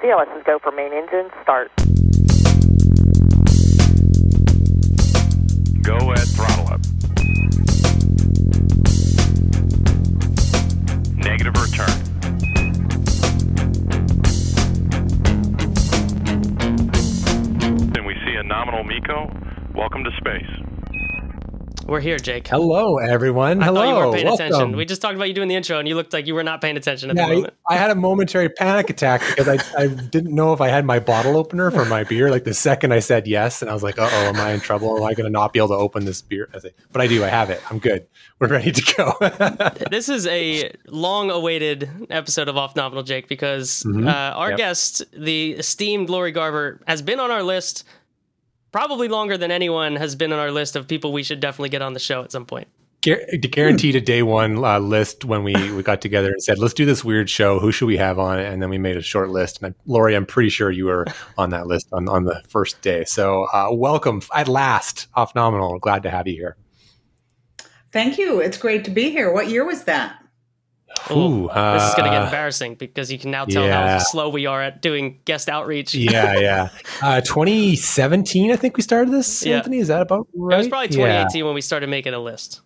CLS's go for main engine, start. Go at throttle up. Negative return. Then we see a nominal MECO. Welcome to space. We're here, Jake. Hello, everyone. I Hello. thought you weren't paying Welcome. attention. We just talked about you doing the intro, and you looked like you were not paying attention at Yeah, the moment. I had a momentary panic attack because I, I didn't know if I had my bottle opener for my beer. Like the second I said yes, and I was like, "Uh oh, am I in trouble? Am I going to not be able to open this beer?" I say, but I do. I have it. I'm good. We're ready to go. This is a long-awaited episode of Off Nominal, Jake, because Mhm. uh, our Yep. guest, the esteemed Lori Garver, has been on our list probably longer than anyone has been on our list of people we should definitely get on the show at some point. Guar- Guaranteed a day one uh, list when we, we got together and said, let's do this weird show. Who should we have on it? And then we made a short list. And I, Lori, I'm pretty sure you were on that list on, on the first day. So uh, welcome at last, off nominal. Glad to have you here. Thank you. It's great to be here. What year was that? Ooh, Ooh, this is going to get uh, embarrassing because you can now tell how slow we are at doing guest outreach. yeah, yeah. Uh, 2017, I think we started this. Yeah. Anthony, is that about right? It was probably Yeah. 2018 when we started making a list.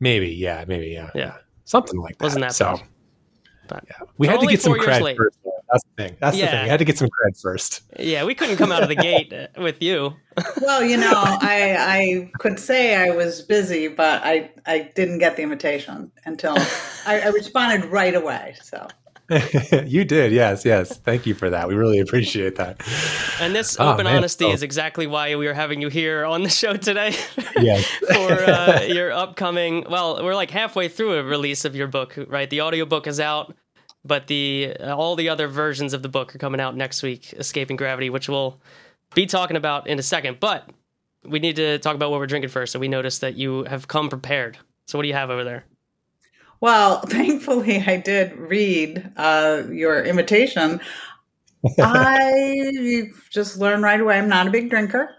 Maybe, yeah, maybe, yeah, Yeah. something like that. Wasn't that so? bad. But Yeah, we had to get some four years cred late. first. though. That's the thing. That's the Yeah. thing. We had to get some cred first. yeah, we couldn't come out of the gate uh, with you. Well, you know, I I could say I was busy, but I I didn't get the invitation until I, I responded right away. So you did, yes, yes. Thank you for that. We really appreciate that. And this Oh, open man. honesty Oh. is exactly why we are having you here on the show today Yes. for uh, your upcoming. Well, we're like halfway through a release of your book, right? The audiobook is out, but the uh, all the other versions of the book are coming out next week. Escaping Gravity, which we'll be talking about in a second, but we need to talk about what we're drinking first. So we noticed that you have come prepared. So what do you have over there? well, thankfully I did read uh, your invitation. I just learned right away I'm not a big drinker.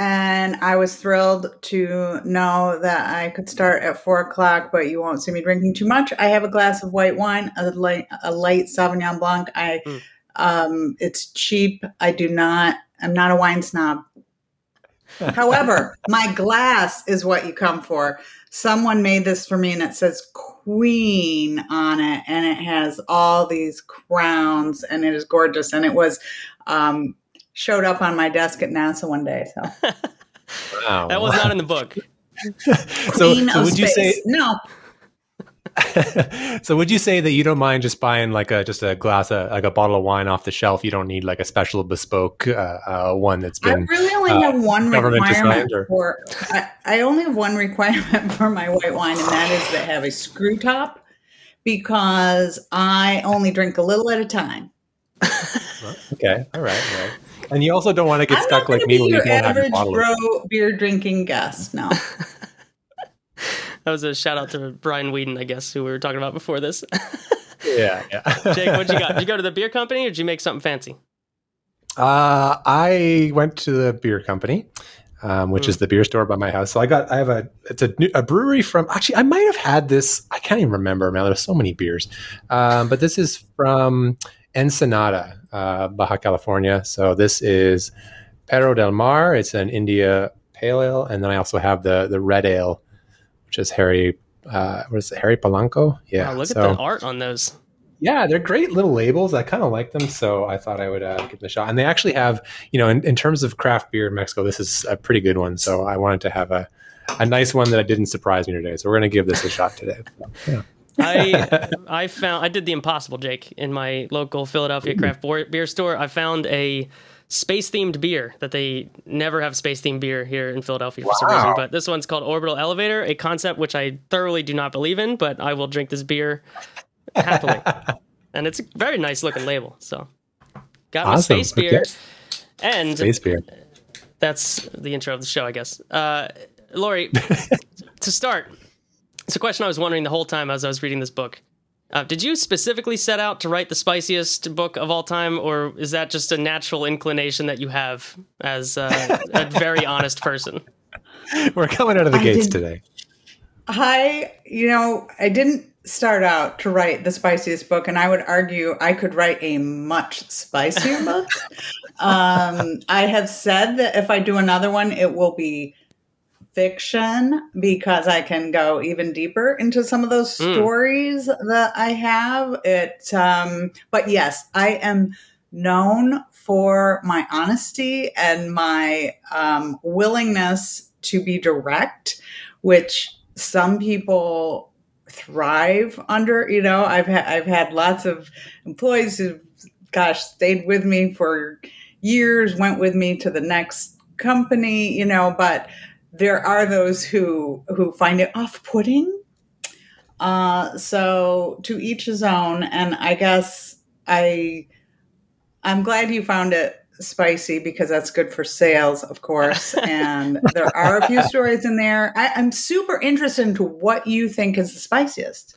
And I was thrilled to know that I could start at four o'clock, but you won't see me drinking too much. I have a glass of white wine, a light, a light Sauvignon Blanc. I, Mm. um, it's cheap. I do not. I'm not a wine snob. However, my glass is what you come for. Someone made this for me, and it says Queen on it, and it has all these crowns, and it is gorgeous. And it was um, showed up on my desk at NASA one day. So Wow. That was not in the book. so, so of would you say no? so would you say that you don't mind just buying like a just a glass of like a bottle of wine off the shelf? You don't need like a special bespoke uh, uh, one that's I been really only uh, have one requirement designed, or- for. I, I only have one requirement for my white wine, and that is to have a screw top, because I only drink a little at a time. okay. All right, all right. And you also don't want to get I'm stuck like me be when you your don't have your average bottle. bro beer drinking guest. No, That was a shout out to Brian Weeden, I guess, who we were talking about before this. Yeah, yeah. Jake, what'd you got? Did you go to the beer company or did you make something fancy? Uh, I went to the beer company, um, which Hmm. is the beer store by my house. So I got, I have a, it's a, new, a brewery from, actually, I might have had this. I can't even remember man. There's so many beers. Um, but this is from Ensenada, uh, Baja California. So this is Perro del Mar. It's an India pale ale. And then I also have the, the red ale, which is Harry, uh, what is it? Harry Palanco? Yeah. Wow, look so, at the art on those. yeah, they're great little labels. I kind of like them, so I thought I would uh, give them a shot. And they actually have, you know, in, in terms of craft beer in Mexico, this is a pretty good one. So I wanted to have a, a nice one that didn't surprise me today. So we're going to give this a shot today. Yeah. I I found I did the impossible, Jake, in my local Philadelphia craft beer store. I found a space themed beer that they never have space themed beer here in Philadelphia for some reason. But this one's called Orbital Elevator, a concept which I thoroughly do not believe in, but I will drink this beer happily. and it's a very nice looking label. So got my space beer. Okay. And Space beer. that's the intro of the show, I guess. Uh, Lori, to start, it's a question I was wondering the whole time as I was reading this book. Uh, did you specifically set out to write the spiciest book of all time, or is that just a natural inclination that you have as uh, a very honest person? We're coming out of the I gates did- today. I, you know, I didn't start out to write the spiciest book, and I would argue I could write a much spicier book. Um, I have said that if I do another one, it will be fiction because I can go even deeper into some of those Mm. stories that I have. It, um, but yes, I am known for my honesty and my um, willingness to be direct, which some people thrive under. You know, I've had I've had lots of employees who, gosh, stayed with me for years, went with me to the next company. You know, but there are those who who find it off-putting. Uh, so to each his own, and I guess I I'm glad you found it spicy because that's good for sales, of course. And there are a few stories in there. I, I'm super interested into what you think is the spiciest.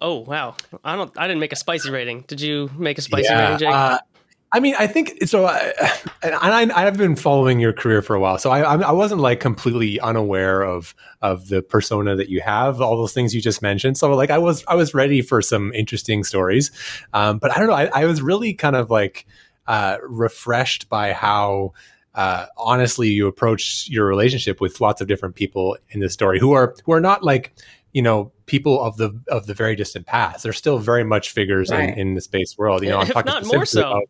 Oh wow, I don't. I didn't make a spicy rating. Did you make a spicy Yeah, rating, Jake? uh, I mean, I think so. I, and I, have been following your career for a while, so I, I wasn't like completely unaware of of the persona that you have, all those things you just mentioned. So like, I was I was ready for some interesting stories, um, but I don't know. I, I was really kind of like uh, refreshed by how. Uh, honestly, you approach your relationship with lots of different people in this story who are who are not like you know people of the of the very distant past. They're still very much figures Right. in, in the space world. You know, I'm If talking not more so. about-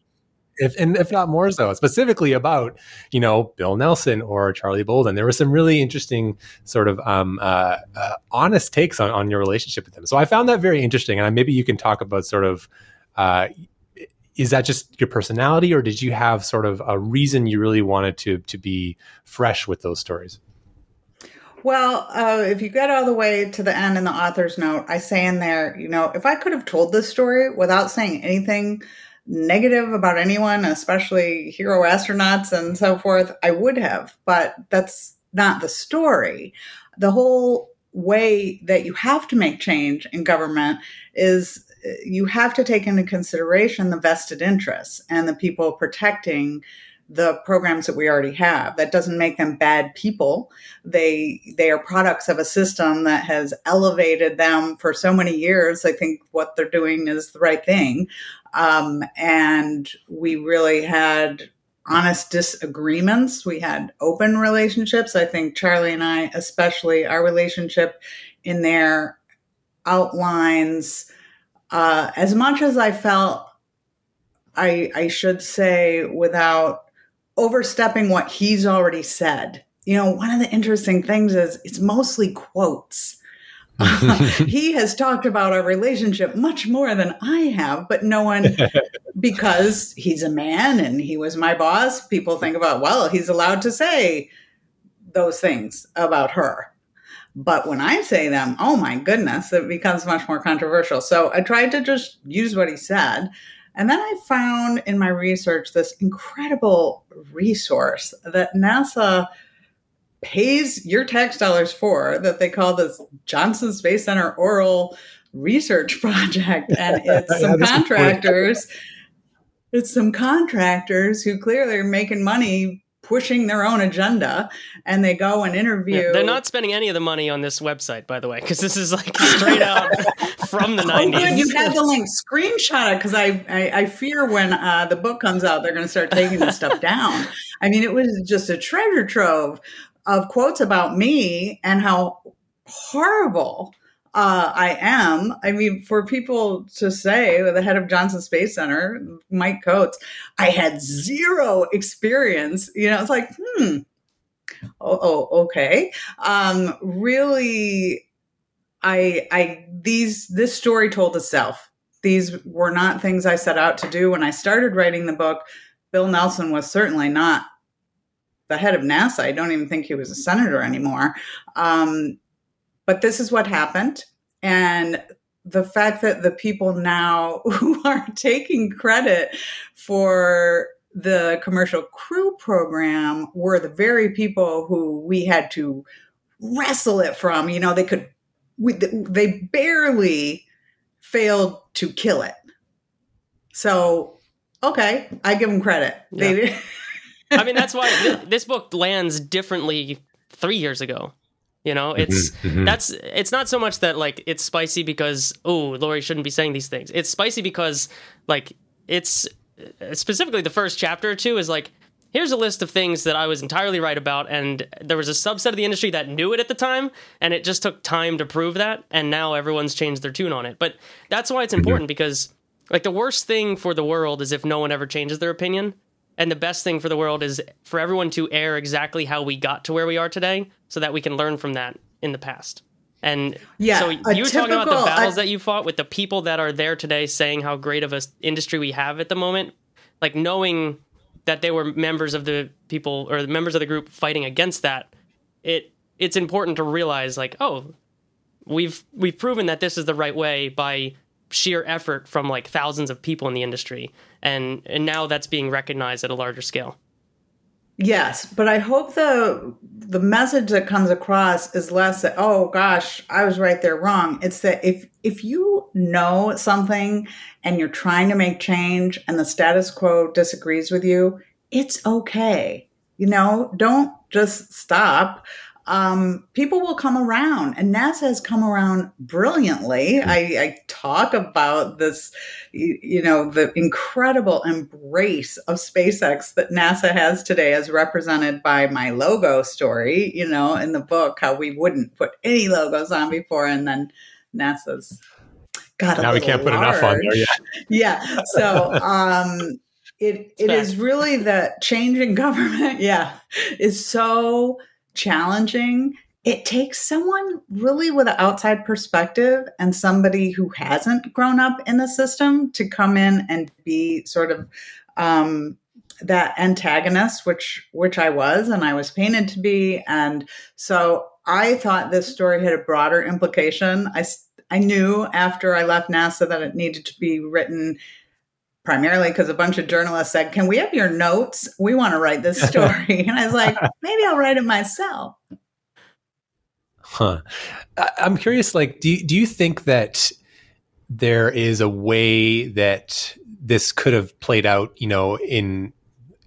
if and if not more so, specifically about you know Bill Nelson or Charlie Bolden. There were some really interesting sort of um, uh, uh, honest takes on, on your relationship with them. So I found that very interesting, and maybe you can talk about sort of. Uh, is that just your personality, or did you have sort of a reason you really wanted to to be fresh with those stories? Well, uh, if you get all the way to the end in the author's note, I say in there, you know, if I could have told this story without saying anything negative about anyone, especially hero astronauts and so forth, I would have. But that's not the story. The whole way that you have to make change in government is uh, you have to take into consideration the vested interests and the people protecting the programs that we already have. That doesn't make them bad people they they are products of a system that has elevated them for so many years i think what they're doing is the right thing um, and we really had honest disagreements. We had open relationships. I think charlie and i especially our relationship in there outlines uh, as much as i felt i i should say without overstepping what he's already said. You know, one of the interesting things is it's mostly quotes. he has talked about our relationship much more than I have, but no one, because he's a man and he was my boss, people think about, well, he's allowed to say those things about her. But when I say them, oh my goodness, it becomes much more controversial. So I tried to just use what he said. And then I found in my research this incredible resource that NASA pays your tax dollars for that they call this Johnson Space Center oral research project. And it's Yeah, some this is funny. contractors. It's some contractors who clearly are making money pushing their own agenda and they go and interview Yeah, they're not spending any of the money on this website, by the way, because this is like straight out from the Oh, nineties. good. You had the link. Screenshot it because I, I I fear when uh, the book comes out, they're going to start taking this stuff down. I mean, it was just a treasure trove of quotes about me and how horrible uh, I am. I mean, for people to say, the head of Johnson Space Center, Mike Coats, I had zero experience. You know, it's like, hmm. Oh, oh okay. Um, really I I these this story told itself. These were not things I set out to do when I started writing the book. Bill Nelson was certainly not the head of NASA. I don't even think he was a senator anymore. Um, but this is what happened, and the fact that the people now who are taking credit for the commercial crew program were the very people who we had to wrestle it from. You know, they could we, they barely failed to kill it. So, okay, I give them credit. They I mean, that's why th- this book lands differently three years ago. You know, it's mm-hmm. that's it's not so much that like it's spicy because oh Lori shouldn't be saying these things. It's spicy because like it's specifically the first chapter or two is like here's a list of things that I was entirely right about, and there was a subset of the industry that knew it at the time, and it just took time to prove that, and now everyone's changed their tune on it. But that's why it's mm-hmm. important because like the worst thing for the world is if no one ever changes their opinion. And the best thing for the world is for everyone to air exactly how we got to where we are today so that we can learn from that in the past. And yeah, so you were typical, talking about the battles I, that you fought with the people that are there today saying how great of a industry we have at the moment. Like knowing that they were members of the people or the members of the group fighting against that, it it's important to realize like, oh, we've we've proven that this is the right way by sheer effort from like thousands of people in the industry. And and now that's being recognized at a larger scale. Yes but i hope the the message that comes across is less that oh gosh i was right there wrong. It's that if if you know something and you're trying to make change and the status quo disagrees with you it's okay. You know don't just stop um, people will come around, and NASA has come around brilliantly. I, I talk about this, you, you, know, the incredible embrace of SpaceX that NASA has today, as represented by my logo story, you know, in the book, how we wouldn't put any logos on before, and then NASA's got now we can't put enough on there. Yeah, yeah. So, um, it it is really that changing government. Yeah, is so challenging, it takes someone really with an outside perspective and somebody who hasn't grown up in the system to come in and be sort of um, that antagonist, which which I was, and I was painted to be, and so I thought this story had a broader implication. I I knew after I left NASA that it needed to be written primarily because a bunch of journalists said, Can we have your notes? We want to write this story. and I was like, Maybe I'll write it myself. Huh. I'm curious, like, do you, do you think that there is a way that this could have played out, you know, in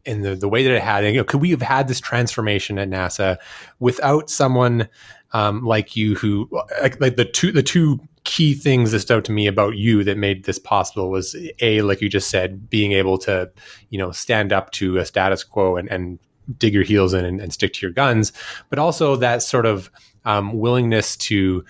in the, the way that it had? You know, could we have had this transformation at NASA without someone um, like you who like, like the two the two key things that stood out to me about you that made this possible was a like you just said being able to you know stand up to a status quo and, and dig your heels in and, and stick to your guns but also that sort of um, willingness to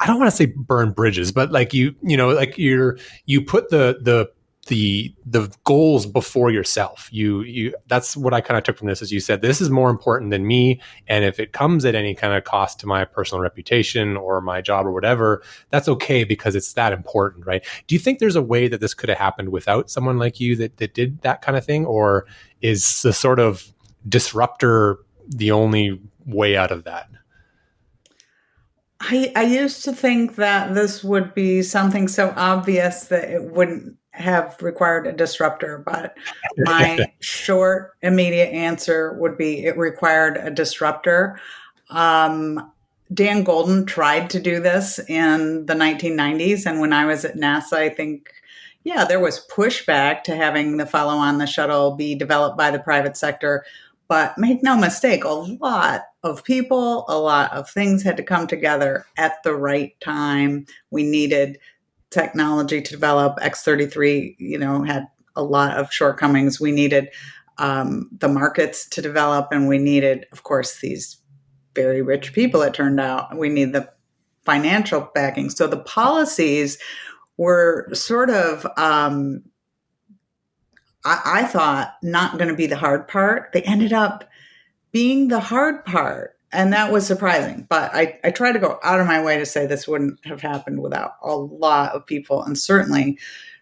i don't want to say burn bridges but like you you know like you're you put the the the the goals before yourself. You you that's what I kind of took from this as you said this is more important than me and if it comes at any kind of cost to my personal reputation or my job or whatever, that's okay because it's that important, right? Do you think there's a way that this could have happened without someone like you that that did that kind of thing or is the sort of disruptor the only way out of that? I, I used to think that this would be something so obvious that it wouldn't have required a disruptor, but my short, immediate answer would be it required a disruptor. Um, Dan Goldin tried to do this in the 1990s. And when I was at NASA, I think, yeah, there was pushback to having the follow on the shuttle be developed by the private sector. But make no mistake, a lot of people, a lot of things had to come together at the right time. We needed technology to develop. X33, you know, had a lot of shortcomings. We needed um, the markets to develop, and we needed, of course, these very rich people. It turned out we need the financial backing. So the policies were sort of, um, I, I thought, not going to be the hard part. They ended up being the hard part and that was surprising. But I, I try to go out of my way to say this wouldn't have happened without a lot of people, and certainly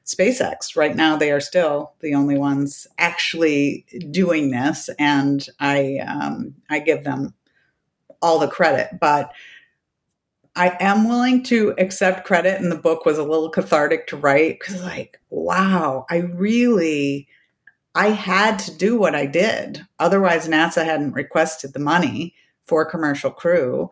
SpaceX. Right now, they are still the only ones actually doing this, and I um, I give them all the credit. But I am willing to accept credit, and the book was a little cathartic to write because, like, wow, I really. I had to do what I did. Otherwise, NASA hadn't requested the money for commercial crew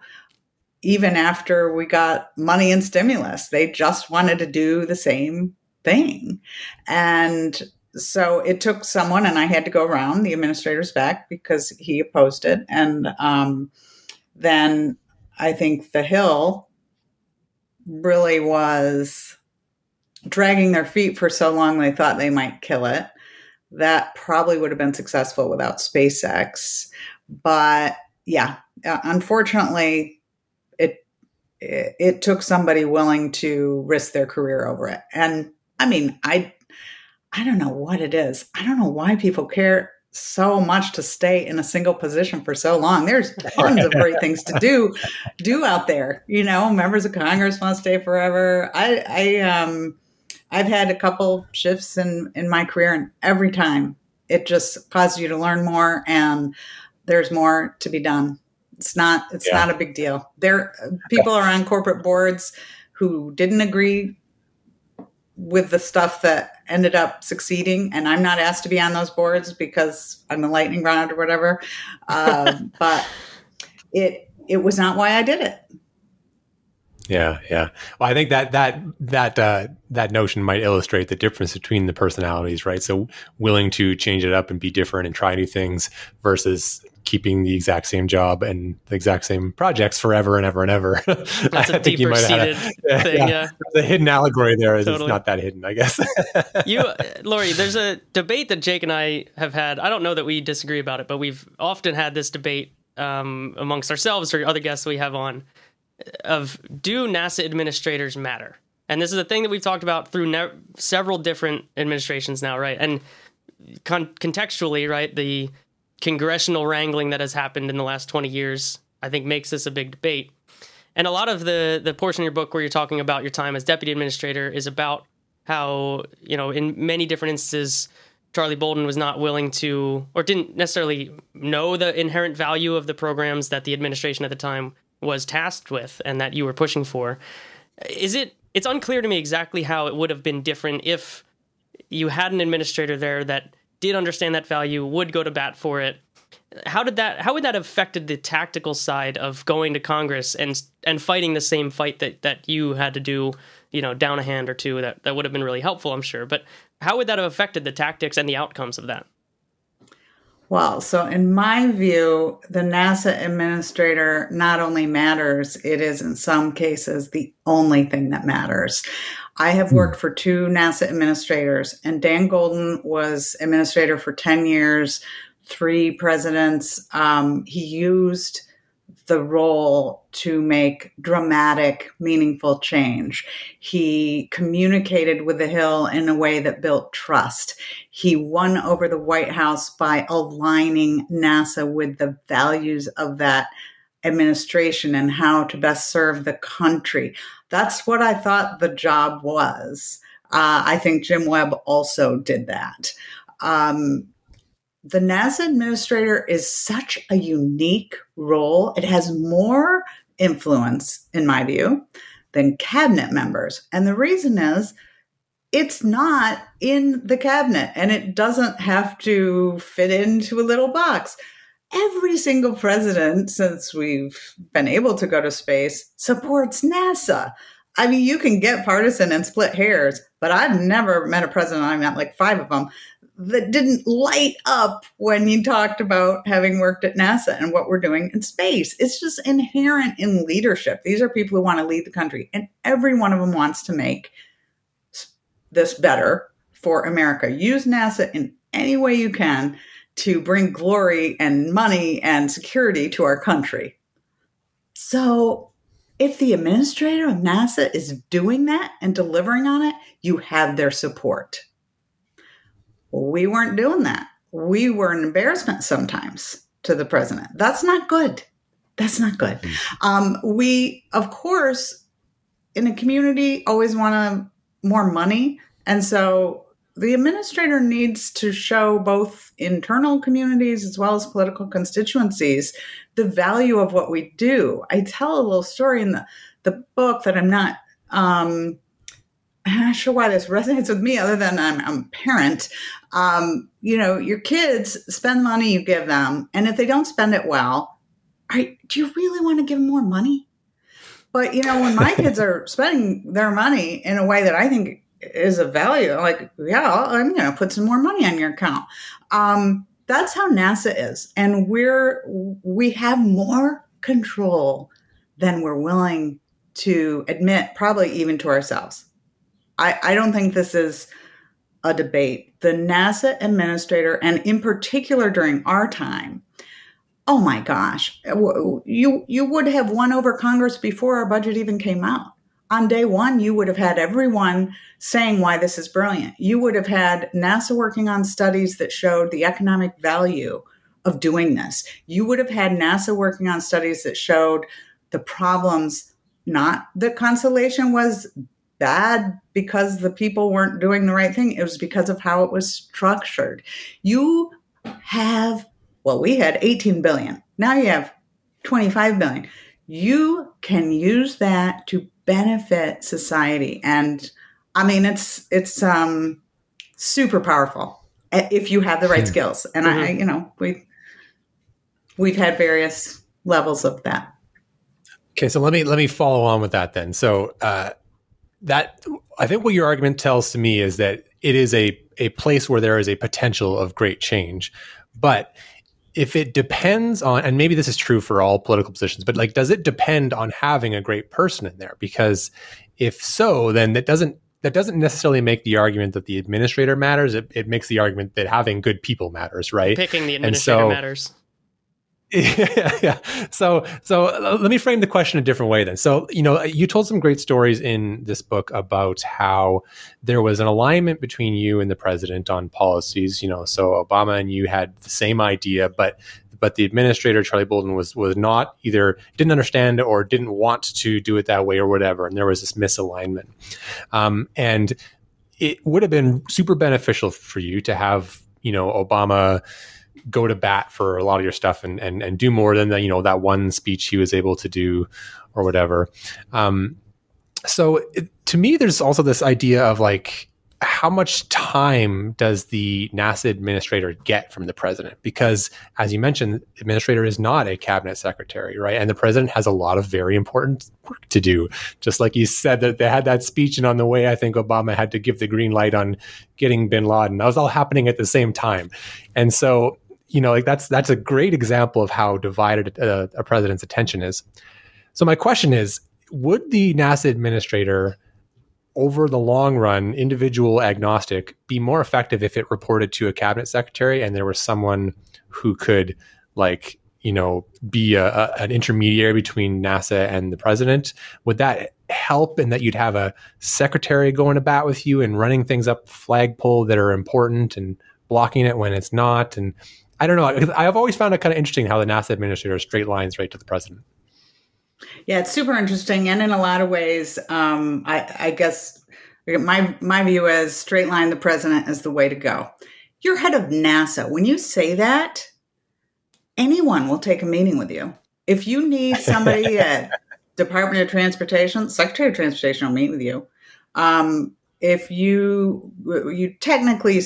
even after we got money and stimulus they just wanted to do the same thing and so it took someone and i had to go around the administrator's back because he opposed it and um, then I think the Hill really was dragging their feet for so long they thought they might kill it. That probably would have been successful without SpaceX. But yeah, uh, unfortunately, it, it it took somebody willing to risk their career over it. And I mean, I I don't know what it is. I don't know why people care so much to stay in a single position for so long. There's tons of great things to do do out there. You know, members of Congress want to stay forever. I I um I've had a couple shifts in in my career and every time it just causes you to learn more and there's more to be done. It's not it's yeah. not a big deal. There people are on corporate boards who didn't agree with the stuff that ended up succeeding and i'm not asked to be on those boards because i'm a lightning rod or whatever uh, but it it was not why i did it yeah yeah well i think that that that uh, that notion might illustrate the difference between the personalities right so willing to change it up and be different and try new things versus keeping the exact same job and the exact same projects forever and ever and ever. That's a deeper seated a, thing. Yeah, yeah. The hidden allegory there is totally. it's not that hidden, I guess. you, Lori, there's a debate that Jake and I have had. I don't know that we disagree about it, but we've often had this debate um, amongst ourselves or other guests we have on of do NASA administrators matter? And this is a thing that we've talked about through ne- several different administrations now, right? And con- contextually, right, the congressional wrangling that has happened in the last 20 years, I think makes this a big debate. And a lot of the the portion of your book where you're talking about your time as deputy administrator is about how, you know, in many different instances, Charlie Bolden was not willing to or didn't necessarily know the inherent value of the programs that the administration at the time was tasked with and that you were pushing for. Is it it's unclear to me exactly how it would have been different if you had an administrator there that did understand that value, would go to bat for it. How did that? How would that have affected the tactical side of going to Congress and and fighting the same fight that that you had to do? You know, down a hand or two. That that would have been really helpful, I'm sure. But how would that have affected the tactics and the outcomes of that? Well, so in my view, the NASA administrator not only matters, it is in some cases the only thing that matters. I have hmm. worked for two NASA administrators, and Dan Goldin was administrator for 10 years, three presidents. Um, he used the role to make dramatic, meaningful change. He communicated with the Hill in a way that built trust. He won over the White House by aligning NASA with the values of that administration and how to best serve the country. That's what I thought the job was. Uh, I think Jim Webb also did that. Um, the NASA administrator is such a unique role. It has more influence, in my view, than cabinet members. And the reason is it's not in the cabinet and it doesn't have to fit into a little box every single president since we've been able to go to space supports NASA. I mean, you can get partisan and split hairs, but I've never met a president, I met like five of them, that didn't light up when you talked about having worked at NASA and what we're doing in space. It's just inherent in leadership. These are people who want to lead the country, and every one of them wants to make this better for America. Use NASA in any way you can to bring glory and money and security to our country. So, if the administrator of NASA is doing that and delivering on it, you have their support. We weren't doing that. We were an embarrassment sometimes to the president. That's not good. That's not good. Hmm. Um, we, of course, in a community, always want more money. And so the administrator needs to show both internal communities as well as political constituencies the value of what we do. I tell a little story in the, the book that I'm not um, I'm not sure why this resonates with me other than I'm, I'm a parent. Um, you know, your kids spend money you give them, and if they don't spend it well, do you really want to give them more money? But you know, when my kids are spending their money in a way that I think is a value. Like, yeah, I'm going to put some more money on your account. Um, that's how NASA is, and we're we have more control than we're willing to admit, probably even to ourselves. I, I don't think this is a debate. The NASA administrator, and in particular during our time, oh my gosh, you you would have won over Congress before our budget even came out. On day one, you would have had everyone saying why this is brilliant. You would have had NASA working on studies that showed the economic value of doing this. You would have had NASA working on studies that showed the problems, not that Constellation was bad because the people weren't doing the right thing. It was because of how it was structured. You have, well, we had 18 billion. Now you have 25 billion. You can use that to benefit society. And I mean, it's, it's, um, super powerful if you have the right hmm. skills. And mm-hmm. I, you know, we, we've had various levels of that. Okay, so let me let me follow on with that then. So uh, that I think what your argument tells to me is that it is a a place where there is a potential of great change, but if it depends on and maybe this is true for all political positions but like does it depend on having a great person in there? Because if so then that doesn't that doesn't necessarily make the argument that the administrator matters. It, it makes the argument that having good people matters right? Picking the administrator so, matters yeah, yeah. So, so uh, let me frame the question a different way then. So, you know, you told some great stories in this book about how there was an alignment between you and the president on policies. You know, so Obama and you had the same idea, but but the administrator Charlie Bolden was was not either didn't understand or didn't want to do it that way or whatever, and there was this misalignment. Um, and it would have been super beneficial for you to have you know Obama go to bat for a lot of your stuff and and, and do more than the, you know that one speech he was able to do or whatever. Um, so it, to me, there's also this idea of like how much time does the NASA administrator get from the president? Because, as you mentioned, administrator is not a cabinet secretary, right? And the president has a lot of very important work to do. Just like you said that they had that speech, and on the way, I think Obama had to give the green light on getting Bin Laden. That was all happening at the same time, and so you know, like that's that's a great example of how divided a, a president's attention is. So my question is, would the NASA administrator over the long run, individual agnostic, be more effective if it reported to a cabinet secretary and there was someone who could, like, you know, be a, a, an intermediary between NASA and the president? Would that help in that you'd have a secretary going to bat with you and running things up flagpole that are important and blocking it when it's not? And I don't know. I've always found it kind of interesting how the NASA administrator straight lines right to the president. Yeah, it's super interesting, and in a lot of ways, um, I, I, guess my my view is straight line the president is the way to go. You're head of NASA. When you say that, anyone will take a meeting with you. If you need somebody at Department of Transportation, Secretary of Transportation will meet with you. Um, if you you technically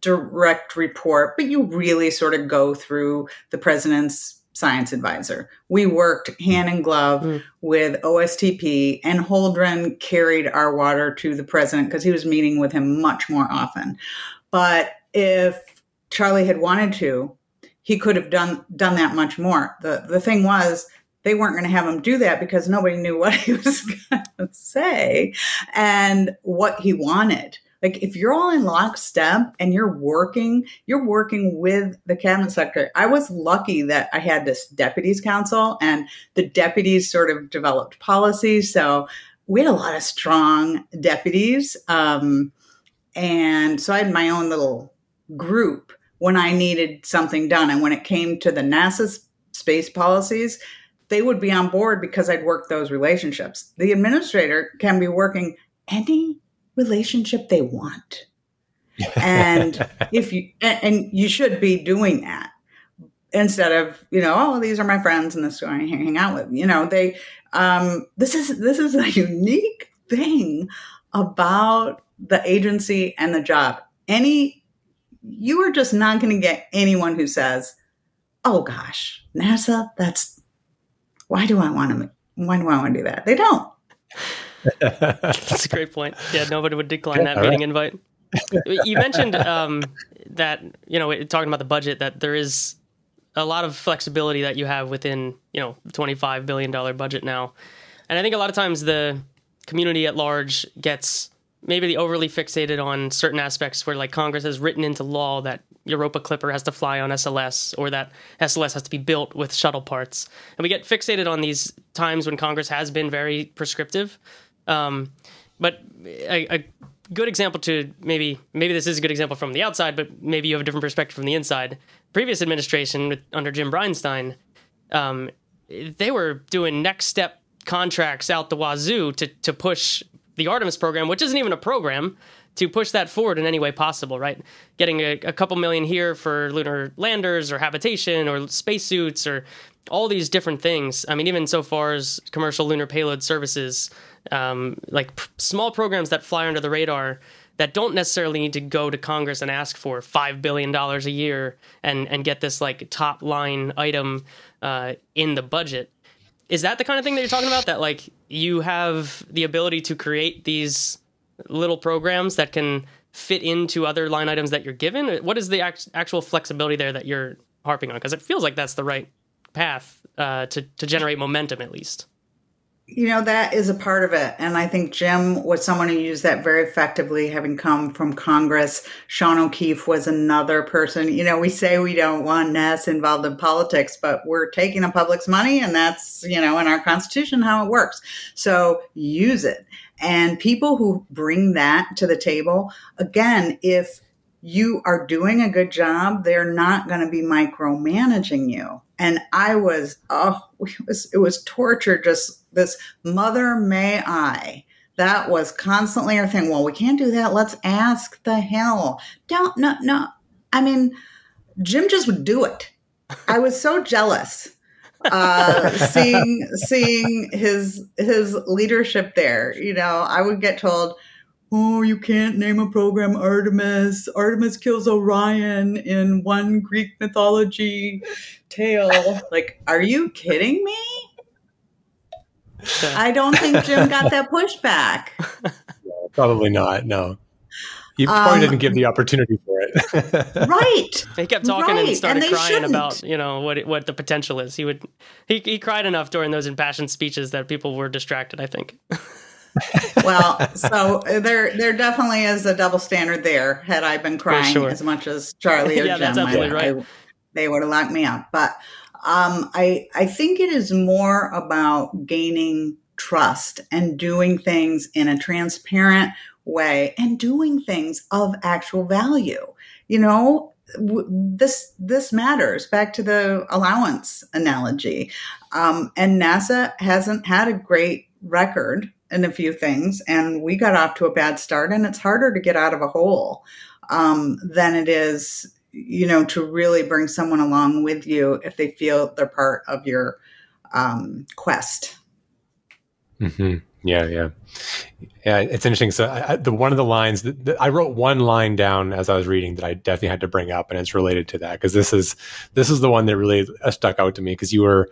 direct report, but you really sort of go through the president's science advisor. We worked hand in glove mm. with OSTP, and Holdren carried our water to the president because he was meeting with him much more often. But if Charlie had wanted to, he could have done done that much more. the The thing was, they weren't going to have him do that because nobody knew what he was going to say and what he wanted. Like if you're all in lockstep and you're working, you're working with the cabinet secretary. I was lucky that I had this deputies council and the deputies sort of developed policies. So we had a lot of strong deputies. Um, and so I had my own little group when I needed something done. And when it came to the NASA space policies, they would be on board because I'd worked those relationships. The administrator can be working any relationship they want. and if you and, and, you should be doing that instead of you know oh these are my friends and this is who I hang out with. You know they um, this is this is a unique thing about the agency and the job. Any you are just not going to get anyone who says oh gosh NASA that's why do I want to why do I want to do that? They don't that's a great point. Yeah, nobody would decline that meeting right. invite. You mentioned um, that you know talking about the budget that there is a lot of flexibility that you have within you know twenty five billion dollar budget now, and I think a lot of times the community at large gets maybe overly fixated on certain aspects where like Congress has written into law that Europa Clipper has to fly on SLS or that SLS has to be built with shuttle parts. And we get fixated on these times when Congress has been very prescriptive. Um, but a, a, good example to maybe maybe this is a good example from the outside, but maybe you have a different perspective from the inside. Previous administration with, under Jim Bridenstine, um, they were doing NextSTEP contracts out the wazoo to to push the Artemis program, which isn't even a program, to push that forward in any way possible, right? Getting a, a couple million here for lunar landers or habitation or spacesuits or all these different things. I mean, even so far as commercial lunar payload services, um, like p- small programs that fly under the radar that don't necessarily need to go to Congress and ask for five billion dollars a year and and get this like top line item uh, in the budget. Is that the kind of thing that you're talking about? That like you have the ability to create these little programs that can fit into other line items that you're given? What is the act- actual flexibility there that you're harping on? Because it feels like that's the right path uh, to to generate momentum, at least. You know, that is a part of it. And I think Jim was someone who used that very effectively, having come from Congress. Sean O'Keefe was another person. You know, we say we don't want NASA involved in politics, but we're taking the public's money, and that's, you know, in our Constitution how it works. So use it. And people who bring that to the table, again, if you are doing a good job, they're not going to be micromanaging you. And I was, oh, it was, it was torture. Just this mother may I. That was constantly our thing. Well, we can't do that. Let's ask the hell. Don't, no, no. I mean, Jim just would do it. I was so jealous uh, seeing seeing his his leadership there. You know, I would get told, "Oh, you can't name a program Artemis. Artemis kills Orion in one Greek mythology tale." like, are you kidding me? I don't think Jim got that pushback. Probably not. No. You probably um, didn't give the opportunity for it. right. He kept talking right. and started and crying shouldn't. about, you know, what what the potential is. He would he he cried enough during those impassioned speeches that people were distracted, I think. well, so there there definitely is a double standard there. Had I been crying sure. as much as Charlie or yeah, Jim, I, right. I, they would have locked me up. But um, I I think it is more about gaining trust and doing things in a transparent way and doing things of actual value. You know, this this matters back to the allowance analogy um, and nasa hasn't had a great record in a few things and we got off to a bad start and it's harder to get out of a hole um, than it is you know to really bring someone along with you if they feel they're part of your um, quest mm-hmm. Yeah, yeah, yeah. It's interesting. So, I, the one of the lines that, that, I wrote one line down as I was reading that I definitely had to bring up, and it's related to that because this is this is the one that really uh, stuck out to me because you were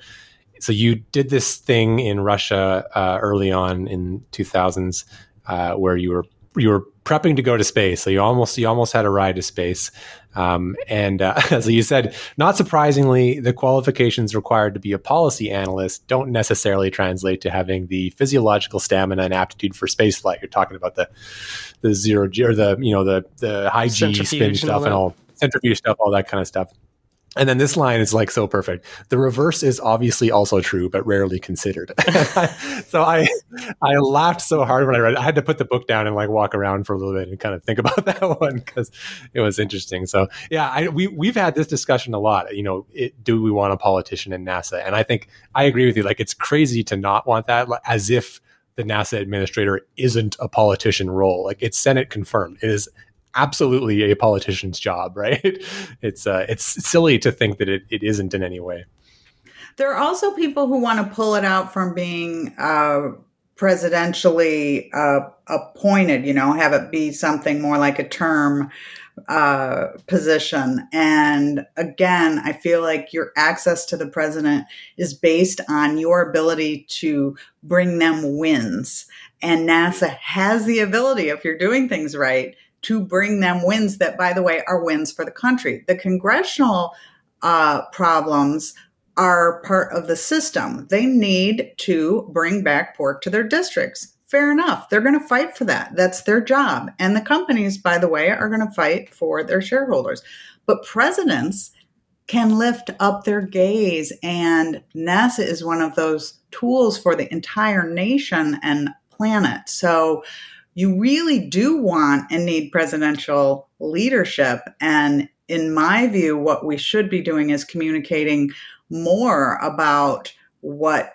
so you did this thing in Russia uh, early on in 2000s uh, where you were you were prepping to go to space. So you almost you almost had a ride to space. Um, and uh, so you said, not surprisingly, the qualifications required to be a policy analyst don't necessarily translate to having the physiological stamina and aptitude for spaceflight. You're talking about the the zero G or the you know the the high G spin stuff and all centrifuge stuff, all that kind of stuff. And then this line is like so perfect. The reverse is obviously also true, but rarely considered. so I I laughed so hard when I read it. I had to put the book down and like walk around for a little bit and kind of think about that one because it was interesting. So yeah, I, we we've had this discussion a lot. You know, it, do we want a politician in NASA? And I think I agree with you. Like it's crazy to not want that, as if the NASA administrator isn't a politician role. Like it's Senate confirmed. It is absolutely a politician's job, right? It's uh, it's silly to think that it, it isn't in any way. There are also people who want to pull it out from being uh, presidentially uh, appointed, you know, have it be something more like a term uh, position. And again, I feel like your access to the president is based on your ability to bring them wins. And NASA has the ability, if you're doing things right, to bring them wins that, by the way, are wins for the country. The congressional uh, problems are part of the system. They need to bring back pork to their districts. Fair enough. They're going to fight for that. That's their job. And the companies, by the way, are going to fight for their shareholders. But presidents can lift up their gaze, and NASA is one of those tools for the entire nation and planet. So you really do want and need presidential leadership. And in my view, what we should be doing is communicating more about what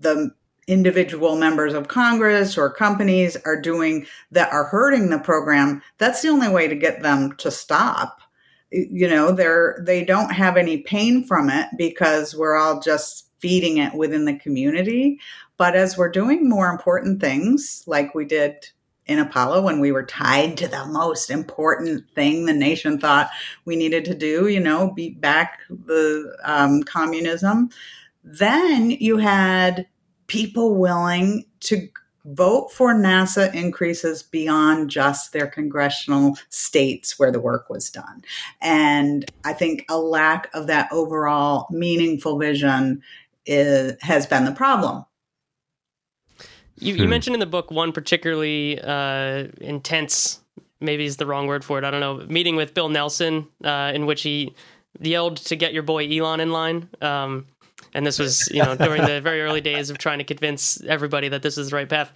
the individual members of Congress or companies are doing that are hurting the program. That's the only way to get them to stop. You know, they're they don't have any pain from it because we're all just feeding it within the community. But as we're doing more important things, like we did in Apollo when we were tied to the most important thing the nation thought we needed to do, you know, beat back the um, communism. Then you had people willing to vote for NASA increases beyond just their congressional states where the work was done. And I think a lack of that overall meaningful vision is, has been the problem. You, you hmm. mentioned in the book one particularly uh, intense, maybe is the wrong word for it. I don't know. Meeting with Bill Nelson, uh, in which he yelled to get your boy Elon in line. Um, and this was, you know, during the very early days of trying to convince everybody that this is the right path.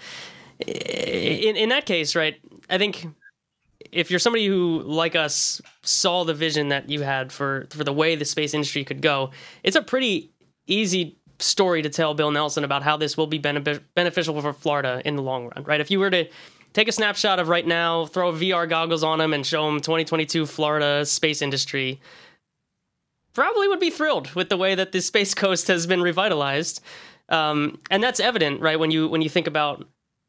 In in that case, right? I think if you're somebody who, like us, saw the vision that you had for for the way the space industry could go, it's a pretty easy story to tell Bill Nelson about how this will be beneficial for Florida in the long run, right? If you were to take a snapshot of right now, throw VR goggles on him, and show him 2022 Florida space industry, probably would be thrilled with the way that the space coast has been revitalized. Um, and that's evident, right? When you when you think about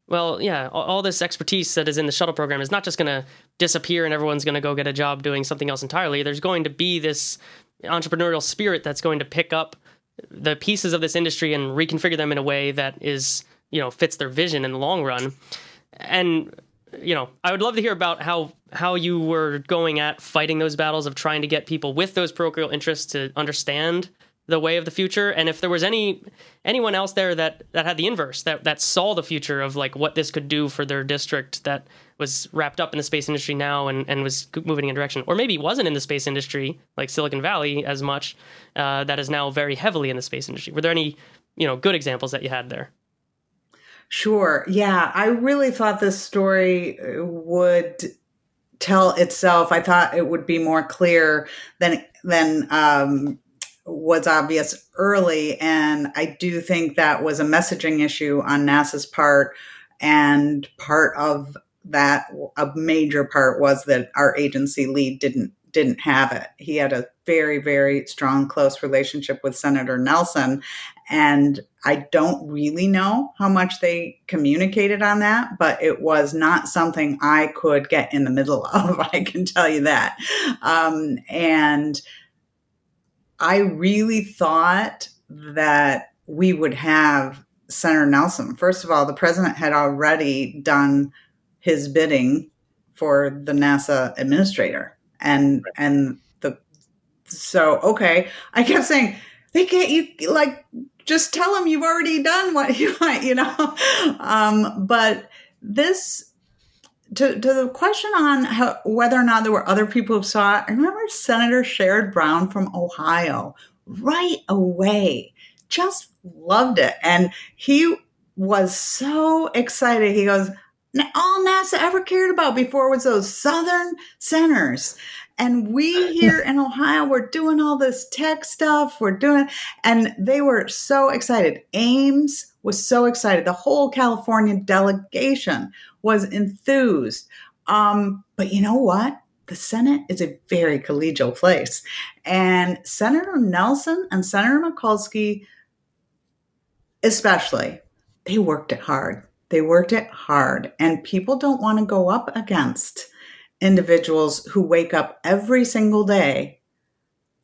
well, yeah, all, all, this expertise that is in the shuttle program is not just going to disappear and everyone's going to go get a job doing something else entirely. There's going to be this entrepreneurial spirit that's going to pick up the pieces of this industry and reconfigure them in a way that is you know fits their vision in the long run. And you know i would love to hear about how how you were going at fighting those battles of trying to get people with those parochial interests to understand the way of the future and if there was any anyone else there that that had the inverse that that saw the future of like what this could do for their district that was wrapped up in the space industry now and, and was moving in a direction or maybe wasn't in the space industry like silicon valley as much uh, that is now very heavily in the space industry. Were there any you know good examples that you had there? Sure. Yeah i really thought this story would tell itself. I thought it would be more clear than than um, was obvious early. And I do think that was a messaging issue on NASA's part. And part of that, a major part was that our agency lead didn't didn't have it. He had a very, very strong, close relationship with Senator Nelson. And I don't really know how much they communicated on that, but it was not something I could get in the middle of. I can tell you that. Um, and I really thought that we would have Senator Nelson. First of all, the president had already done his bidding for the NASA administrator, and and the so okay. I kept saying they can't you like just tell him you've already done what you want, you know. Um, but this to, to the question on how, whether or not there were other people who saw it, I remember Senator Sherrod Brown from Ohio right away just loved it. And he was so excited. He goes, all NASA ever cared about before was those Southern centers. And we here in Ohio, we're doing all this tech stuff. We're doing, and they were so excited. Ames was so excited. The whole California delegation was enthused. Um, but you know what? The Senate is a very collegial place. And Senator Nelson and Senator Mikulski, especially, they worked it hard. They worked it hard. And people don't want to go up against individuals who wake up every single day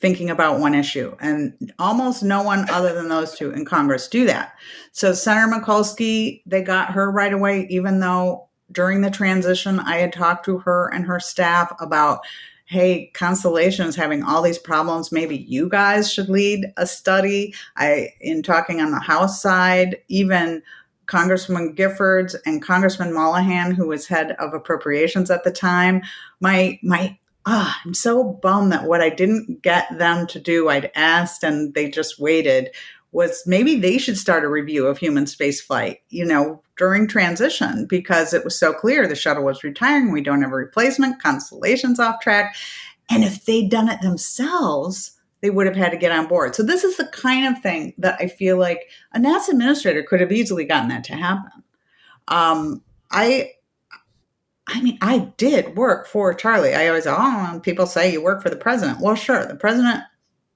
thinking about one issue. And almost no one other than those two in Congress do that. So Senator Mikulski, they got her right away, even though during the transition I had talked to her and her staff about hey, Constellation is having all these problems. Maybe you guys should lead a study. I, in talking on the House side, even Congressman Giffords and Congressman Mollohan, who was head of appropriations at the time, my my ah, I'm so bummed that what I didn't get them to do, I'd asked and they just waited, was maybe they should start a review of human spaceflight, you know, during transition because it was so clear the shuttle was retiring, we don't have a replacement, Constellation's off track. And if they'd done it themselves, they would have had to get on board. So this is the kind of thing that I feel like a NASA administrator could have easily gotten that to happen. Um, I I mean, I did work for Charlie. I always, oh, people say you work for the president. Well, sure, the president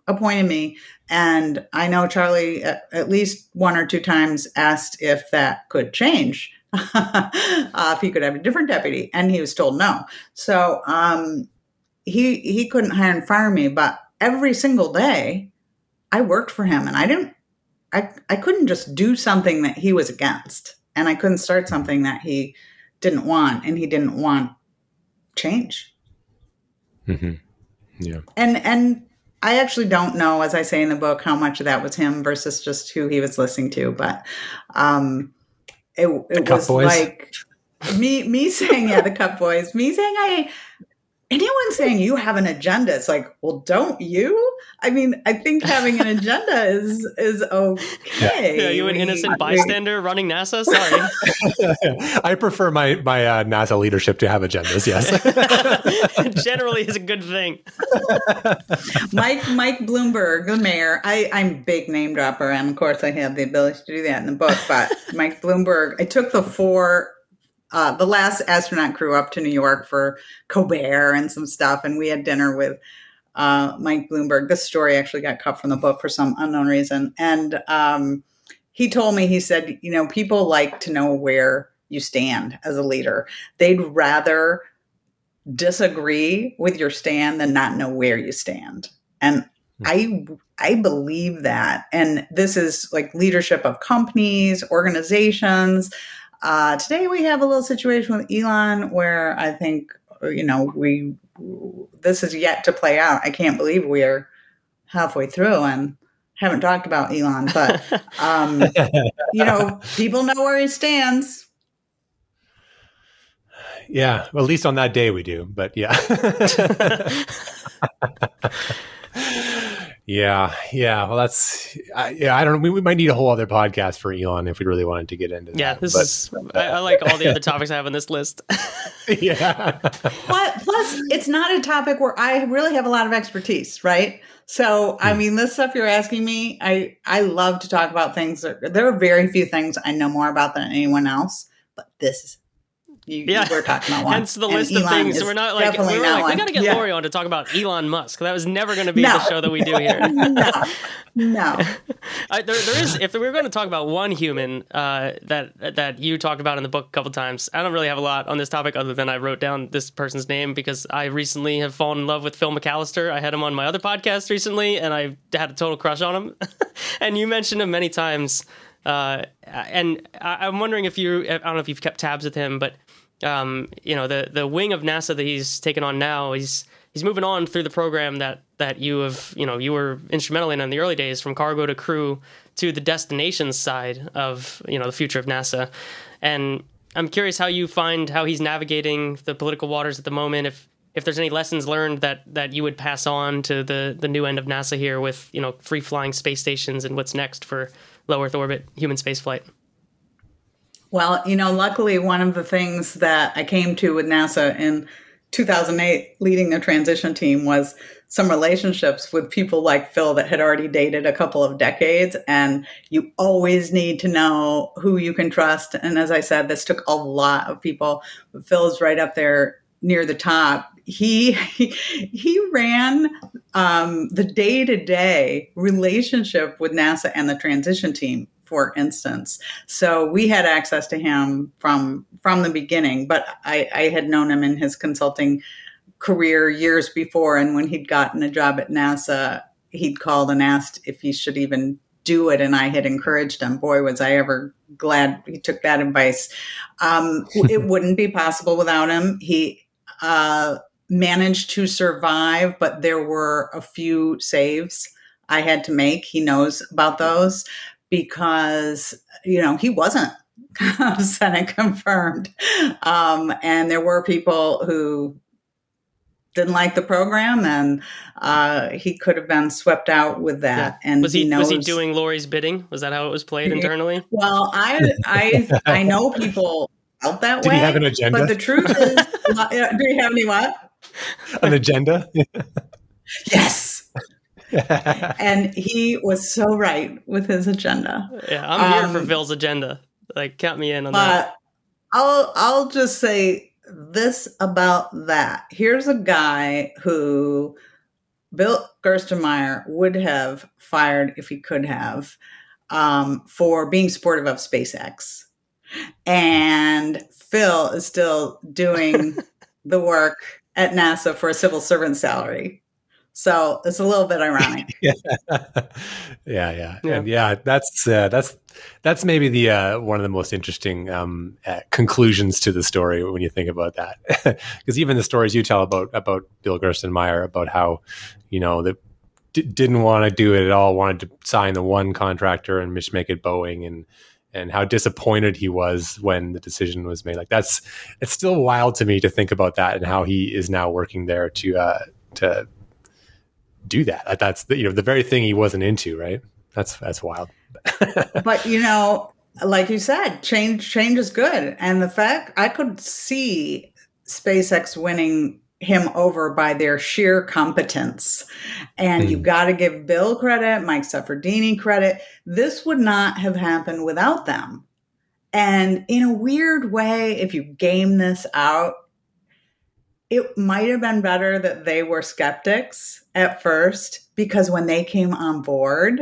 appointed me, and I know Charlie at, at least one or two times asked if that could change, uh, if he could have a different deputy, and he was told no. So um, he he couldn't hire and fire me, but every single day I worked for him, and I didn't. I, I couldn't just do something that he was against, and I couldn't start something that he didn't want and he didn't want change mm-hmm. yeah and and i actually don't know as i say in the book how much of that was him versus just who he was listening to but um it, it was boys. like me me saying yeah the cup boys me saying i anyone saying you have an agenda it's like well don't you? I mean i think having an agenda is is okay. Yeah, you an innocent bystander running nasa? Sorry. I prefer my my uh, nasa leadership to have agendas yes. Generally is a good thing. Mike mike bloomberg the mayor i i'm big name dropper and of course i have the ability to do that in the book but mike bloomberg i took the four uh, the last astronaut crew up to New York for Colbert and some stuff, and we had dinner with uh, Mike Bloomberg. This story actually got cut from the book for some unknown reason, and um, he told me he said, you know, people like to know where you stand as a leader. They'd rather disagree with your stand than not know where you stand, and hmm. I I believe that. And this is like leadership of companies, organizations. Uh, today we have a little situation with Elon where I think you know we this is yet to play out. I can't believe we are halfway through and haven't talked about Elon, but um, you know people know where he stands. Yeah, well, at least on that day we do. But yeah. Yeah, yeah. Well, that's uh, yeah. I don't know. We, we, might need a whole other podcast for Elon if we really wanted to get into yeah, that. this but, is. I, I, like all the other topics I have on this list. yeah. But plus, it's not a topic where I really have a lot of expertise, right? So, I hmm. mean, this stuff you're asking me, I I love to talk about things. That, there are very few things I know more about than anyone else, but this you, yeah. you were talking about one. Hence the list of things. We're not like we were like we got to get yeah. Lori on to talk about Elon Musk. That was never going to be no. the show that we do here. no, no. I, there, there is. If we were going to talk about one human uh, that that you talked about in the book a couple times, I don't really have a lot on this topic other than I wrote down this person's name because I recently have fallen in love with Phil McAlister. I had him on my other podcast recently, and I had a total crush on him. and you mentioned him many times. Uh, and I, am wondering if you, I don't know if you've kept tabs with him, but um, you know, the the wing of NASA that he's taken on now, he's he's moving on through the program that that you have, you know, you were instrumental in in the early days, from cargo to crew to the destinations side of you know the future of NASA, and I'm curious how you find how he's navigating the political waters at the moment. If if there's any lessons learned that that you would pass on to the the new end of NASA here with you know free flying space stations and what's next for low Earth orbit human spaceflight. Well, you know, luckily, one of the things that I came to with NASA in 2008, leading the transition team, was some relationships with people like Phil that had already dated a couple of decades. And you always need to know who you can trust. And as I said, this took a lot of people. But Phil's right up there near the top. He he, he ran um, the day to day relationship with NASA and the transition team for instance. So we had access to him from from the beginning, but I, I had known him in his consulting career years before. And when he'd gotten a job at NASA, he'd called and asked if he should even do it. And I had encouraged him. Boy, was I ever glad he took that advice. Um, it wouldn't be possible without him. He, uh, managed to survive, but there were a few saves I had to make. He knows about those because, you know, he wasn't Senate confirmed. Um, and there were people who didn't like the program and uh, he could have been swept out with that. Yeah. And was he, he knows, was he doing Lori's bidding? Was that how it was played internally? Well, I I I know people felt that Did way. he have an agenda? But the truth is, do you have any what? An agenda? Yes. and he was so right with his agenda. Yeah, I'm here for Um, Phil's agenda. Like, count me in on that. I'll I'll just say this about that. Here's a guy who Bill Gerstenmaier would have fired if he could have um, for being supportive of SpaceX, and Phil is still doing the work at NASA for a civil servant salary. So it's a little bit ironic. yeah, yeah, yeah, Yeah. and yeah. That's uh, that's that's maybe the uh, one of the most interesting um, uh, conclusions to the story when you think about that, because even the stories you tell about about Bill Gerstenmaier about how you know that d- didn't want to do it at all, wanted to sign the one contractor and just make it Boeing, and and how disappointed he was when the decision was made. Like that's it's still wild to me to think about that and how he is now working there to uh, to do that. That's the, you know the very thing he wasn't into, right? That's that's wild. but you know, like you said, change change is good, and the fact I could see SpaceX winning him over by their sheer competence. And Hmm. you've got to give Bill credit, Mike Suffredini credit. This would not have happened without them. And in a weird way, if you game this out, it might have been better that they were skeptics at first because when they came on board,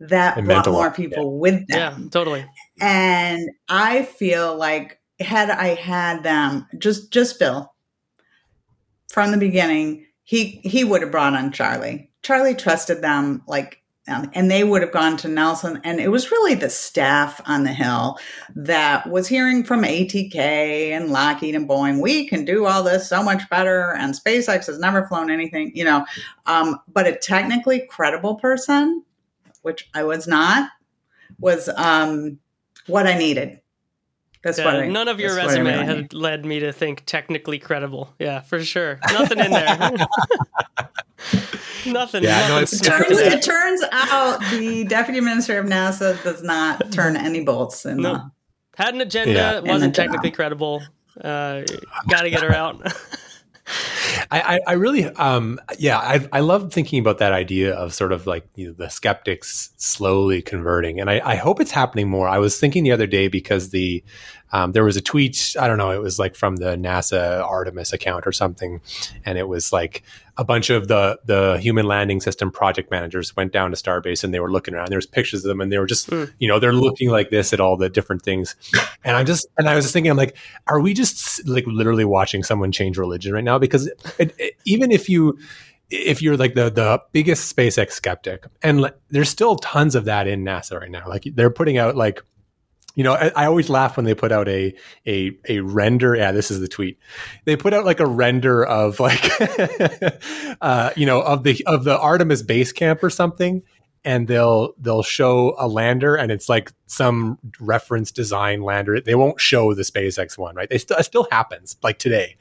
that It brought more people with them. yeah, them. totally. And I feel like had I had them, just just Bill, from the beginning, he he would have brought on Charlie. Charlie trusted them like um, and they would have gone to Nelson. And it was really the staff on the Hill that was hearing from ATK and Lockheed and Boeing, we can do all this so much better. And SpaceX has never flown anything, you know. Um, but a technically credible person, which I was not, was um, what I needed. That's Yeah, what I, none of your that's resume really had led me to think technically credible. Yeah, for sure. Nothing in there. nothing. Yeah, no, nothing it's- It turns, it turns out the deputy minister of NASA does not turn any bolts in No. the Had an agenda, Yeah. wasn't And the technically credible. Uh, Got to get her out. I, I, really, um, yeah, I, I love thinking about that idea of sort of like you know, the skeptics slowly converting, and I, I hope it's happening more. I was thinking the other day because the um, there was a tweet, I don't know, it was like from the NASA Artemis account or something, and it was like a bunch of the the human landing system project managers went down to Starbase and they were looking around. There was pictures of them, and they were just, Hmm. you know, they're looking like this at all the different things, and I'm just, and I was just thinking, I'm like, are we just like literally watching someone change religion right now? Because it, it- even if you if you're like the the biggest SpaceX skeptic, and like, there's still tons of that in NASA right now. Like they're putting out like. You know, I, I always laugh when they put out a a a render. Yeah, this is the tweet. They put out like a render of like, uh, you know, of the of the Artemis base camp or something, and they'll they'll show a lander and it's like some reference design lander. They won't show the SpaceX one, right? They still it still happens like today.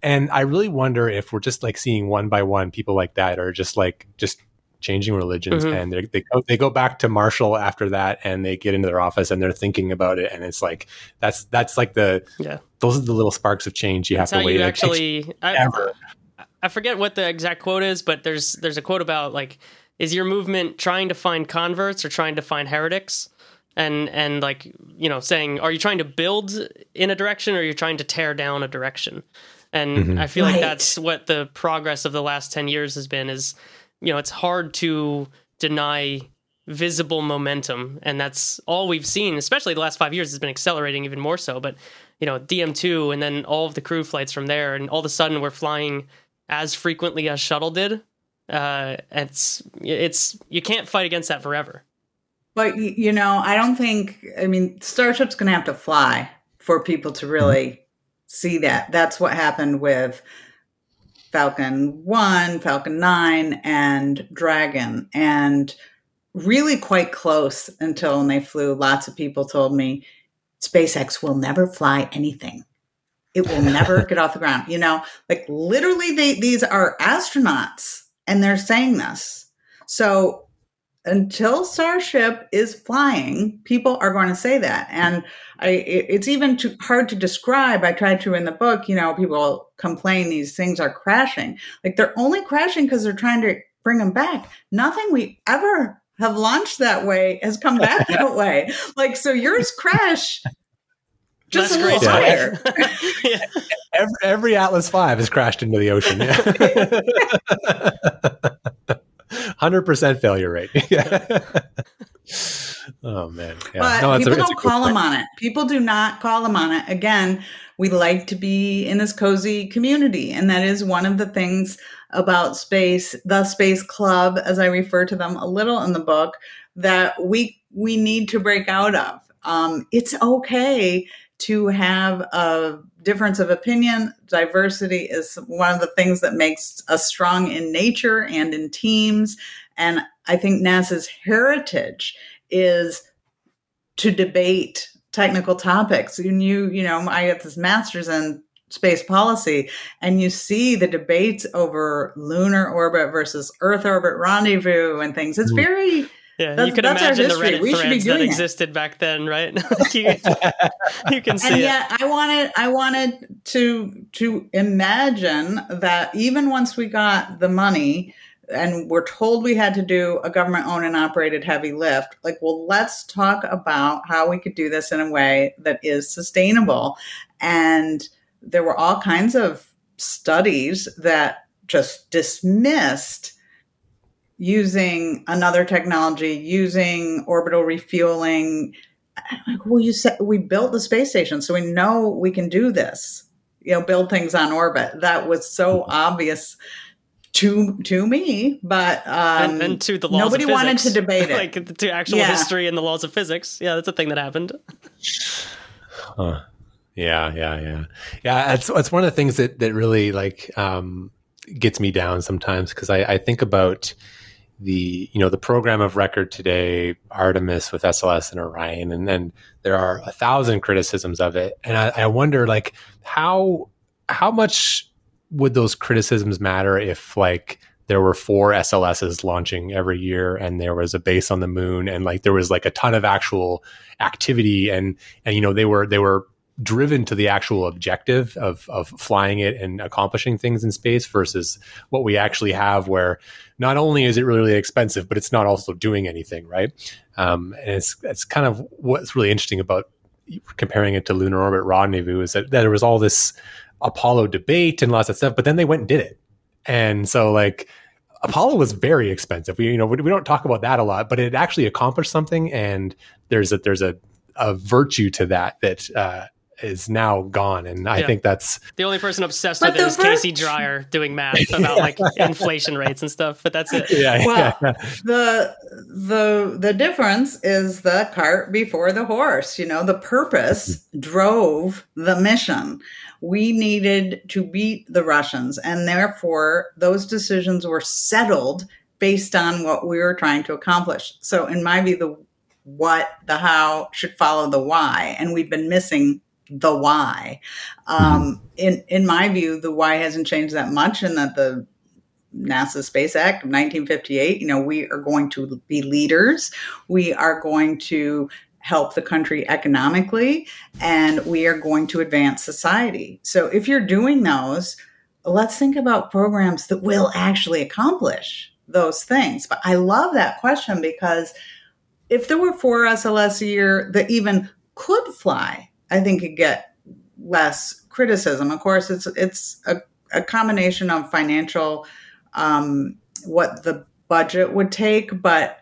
And I really wonder if we're just like seeing one by one people like that are just like just changing religions Mhm. and they they go, they go back to Marshall after that and they get into their office and they're thinking about it and it's like that's that's like the Yeah. those are the little sparks of change you That's have to wait you It actually. I. I forget what the exact quote is, but there's there's a quote about like, is your movement trying to find converts or trying to find heretics? And and like you know, saying, are you trying to build in a direction or you're you trying to tear down a direction? And Mhm. I feel like that's what the progress of the last ten years has been. Is you know, it's hard to deny visible momentum, and that's all we've seen. Especially the last five years has been accelerating even more so. But you know, DM two, and then all of the crew flights from there, and all of a sudden we're flying as frequently as shuttle did. Uh, it's it's you can't fight against that forever. But you know, I don't think. I mean, Starship's going to have to fly for people to really see that. That's what happened with Falcon 1, Falcon 9, and Dragon. And really quite close until when they flew, lots of people told me SpaceX will never fly anything. It will never get off the ground. You know, like literally, they, these are astronauts and they're saying this. So until Starship is flying, people are going to say that. And I, it, it's even too hard to describe. I tried to in the book, you know, people complain these things are crashing. Like they're only crashing because they're trying to bring them back. Nothing we ever have launched that way has come back that way. Like, so yours crash just That's a little higher. yeah. every, every, Atlas five has crashed into the ocean. Yeah. 100% failure rate. oh man. Yeah. But no, people a, don't call them on it. People do not call them on it. Again, we like to be in this cozy community and that is one of the things about space, the space club as I refer to them a little in the book that we we need to break out of. Um, it's okay to have a difference of opinion. Diversity is one of the things that makes us strong in nature and in teams. And I think NASA's heritage is to debate technical topics. And you, you know, I got this master's in space policy and you see the debates over lunar orbit versus earth orbit rendezvous and things. It's mm-hmm. very yeah, that's, you can imagine the Reddit we threads that existed back then, right? you, you, can see. And yet, it. I wanted, I wanted to to imagine that even once we got the money, and we're told we had to do a government owned and operated heavy lift, like, well, let's talk about how we could do this in a way that is sustainable. And there were all kinds of studies that just dismissed using another technology, using orbital refueling. Like, well, you said we built the space station, so we know we can do this. You know, build things on orbit. That was so obvious to to me, but um, and, and to the laws nobody wanted to debate it, like to actual yeah. history and the laws of physics. Yeah, that's a thing that happened. Huh. Yeah, yeah, yeah, yeah. It's it's one of the things that that really like um, gets me down sometimes because I, I think about the you know the program of record today, Artemis with SLS and Orion, and then there are a thousand criticisms of it, and I, I wonder like how how much would those criticisms matter if like there were four SLSs launching every year and there was a base on the moon and like there was like a ton of actual activity and and you know they were they were driven to the actual objective of of flying it and accomplishing things in space versus what we actually have where not only is it really, expensive but it's not also doing anything right um, and it's it's kind of what's really interesting about comparing it to lunar orbit rendezvous is that, that there was all this apollo debate and lots of stuff but then they went and did it and so like Apollo was very expensive. We, you know, we, we, don't talk about that a lot, but it actually accomplished something, and there's a there's a, a virtue to that that uh, is now gone, and I yeah. think that's the only person obsessed but with it is Casey Dreyer doing math about like inflation rates and stuff. But that's it. Yeah. Well, yeah. the the the difference is the cart before the horse. You know, the purpose mm-hmm. drove the mission. We needed to beat the Russians, and therefore those decisions were settled based on what we were trying to accomplish. So, in my view, the what, the how should follow the why. And we've been missing the why. Um, mm-hmm. in in my view, the why hasn't changed that much, and that the NASA Space Act of 1958, you know, we are going to be leaders. We are going to help the country economically, and we are going to advance society. So if you're doing those, let's think about programs that will actually accomplish those things. But I love that question because if there were four SLS a year that even could fly, I think could get less criticism. Of course, it's it's a, a combination of financial, um, what the budget would take, but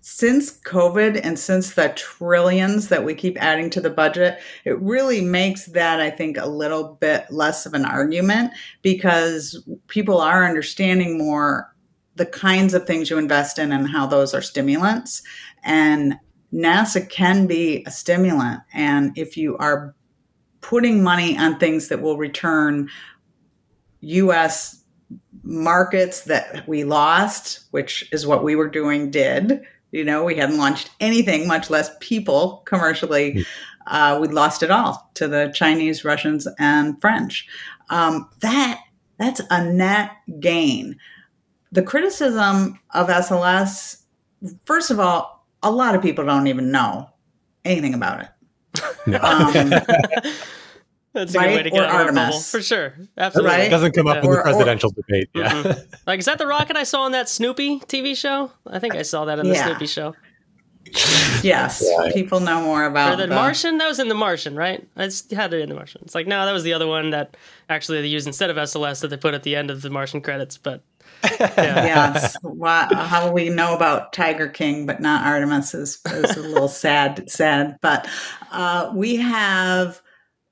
since COVID and since the trillions that we keep adding to the budget, it really makes that, I think, a little bit less of an argument because people are understanding more the kinds of things you invest in and how those are stimulants. And NASA can be a stimulant. And if you are putting money on things that will return US markets that we lost, which is what we were doing, did. You know, we hadn't launched anything, much less people commercially. Uh, we lost it all to the Chinese, Russians, and French. Um, that that's a net gain. The criticism of SLS, first of all, a lot of people don't even know anything about it. No. Um, That's a good way to get Or out of bubble. For sure. Absolutely. Right? It doesn't come up Yeah. in Or- the or- presidential debate. Yeah. Mhm. Like, is that the rocket I saw on that Snoopy TV show? I think I saw that in the Yeah. Snoopy show. yes, Yeah. people know more about Or the the- Martian? That was in the Martian, right? I just had it in the Martian. It's like, no, that was the other one that actually they used instead of SLS that they put at the end of the Martian credits. But yeah. yes. How we know about Tiger King, but not Artemis is, is a little sad, sad. But uh, we have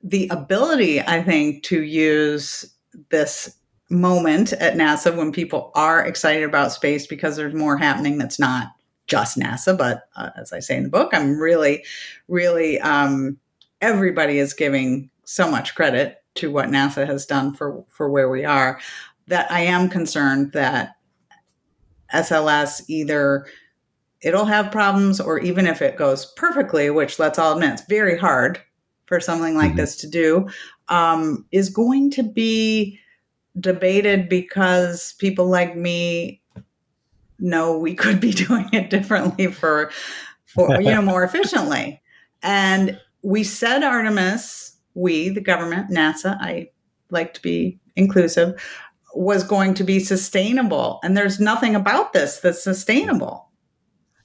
the ability, I think, to use this moment at NASA when people are excited about space because there's more happening that's not just NASA. But uh, as I say in the book, I'm really, really, um, everybody is giving so much credit to what NASA has done for, for where we are that I am concerned that SLS either it'll have problems or even if it goes perfectly, which let's all admit it's very hard for something like Mhm. this to do, um, is going to be debated because people like me know we could be doing it differently for for you know more efficiently. And we said Artemis, we, the government, NASA, I like to be inclusive, was going to be sustainable. And there's nothing about this that's sustainable.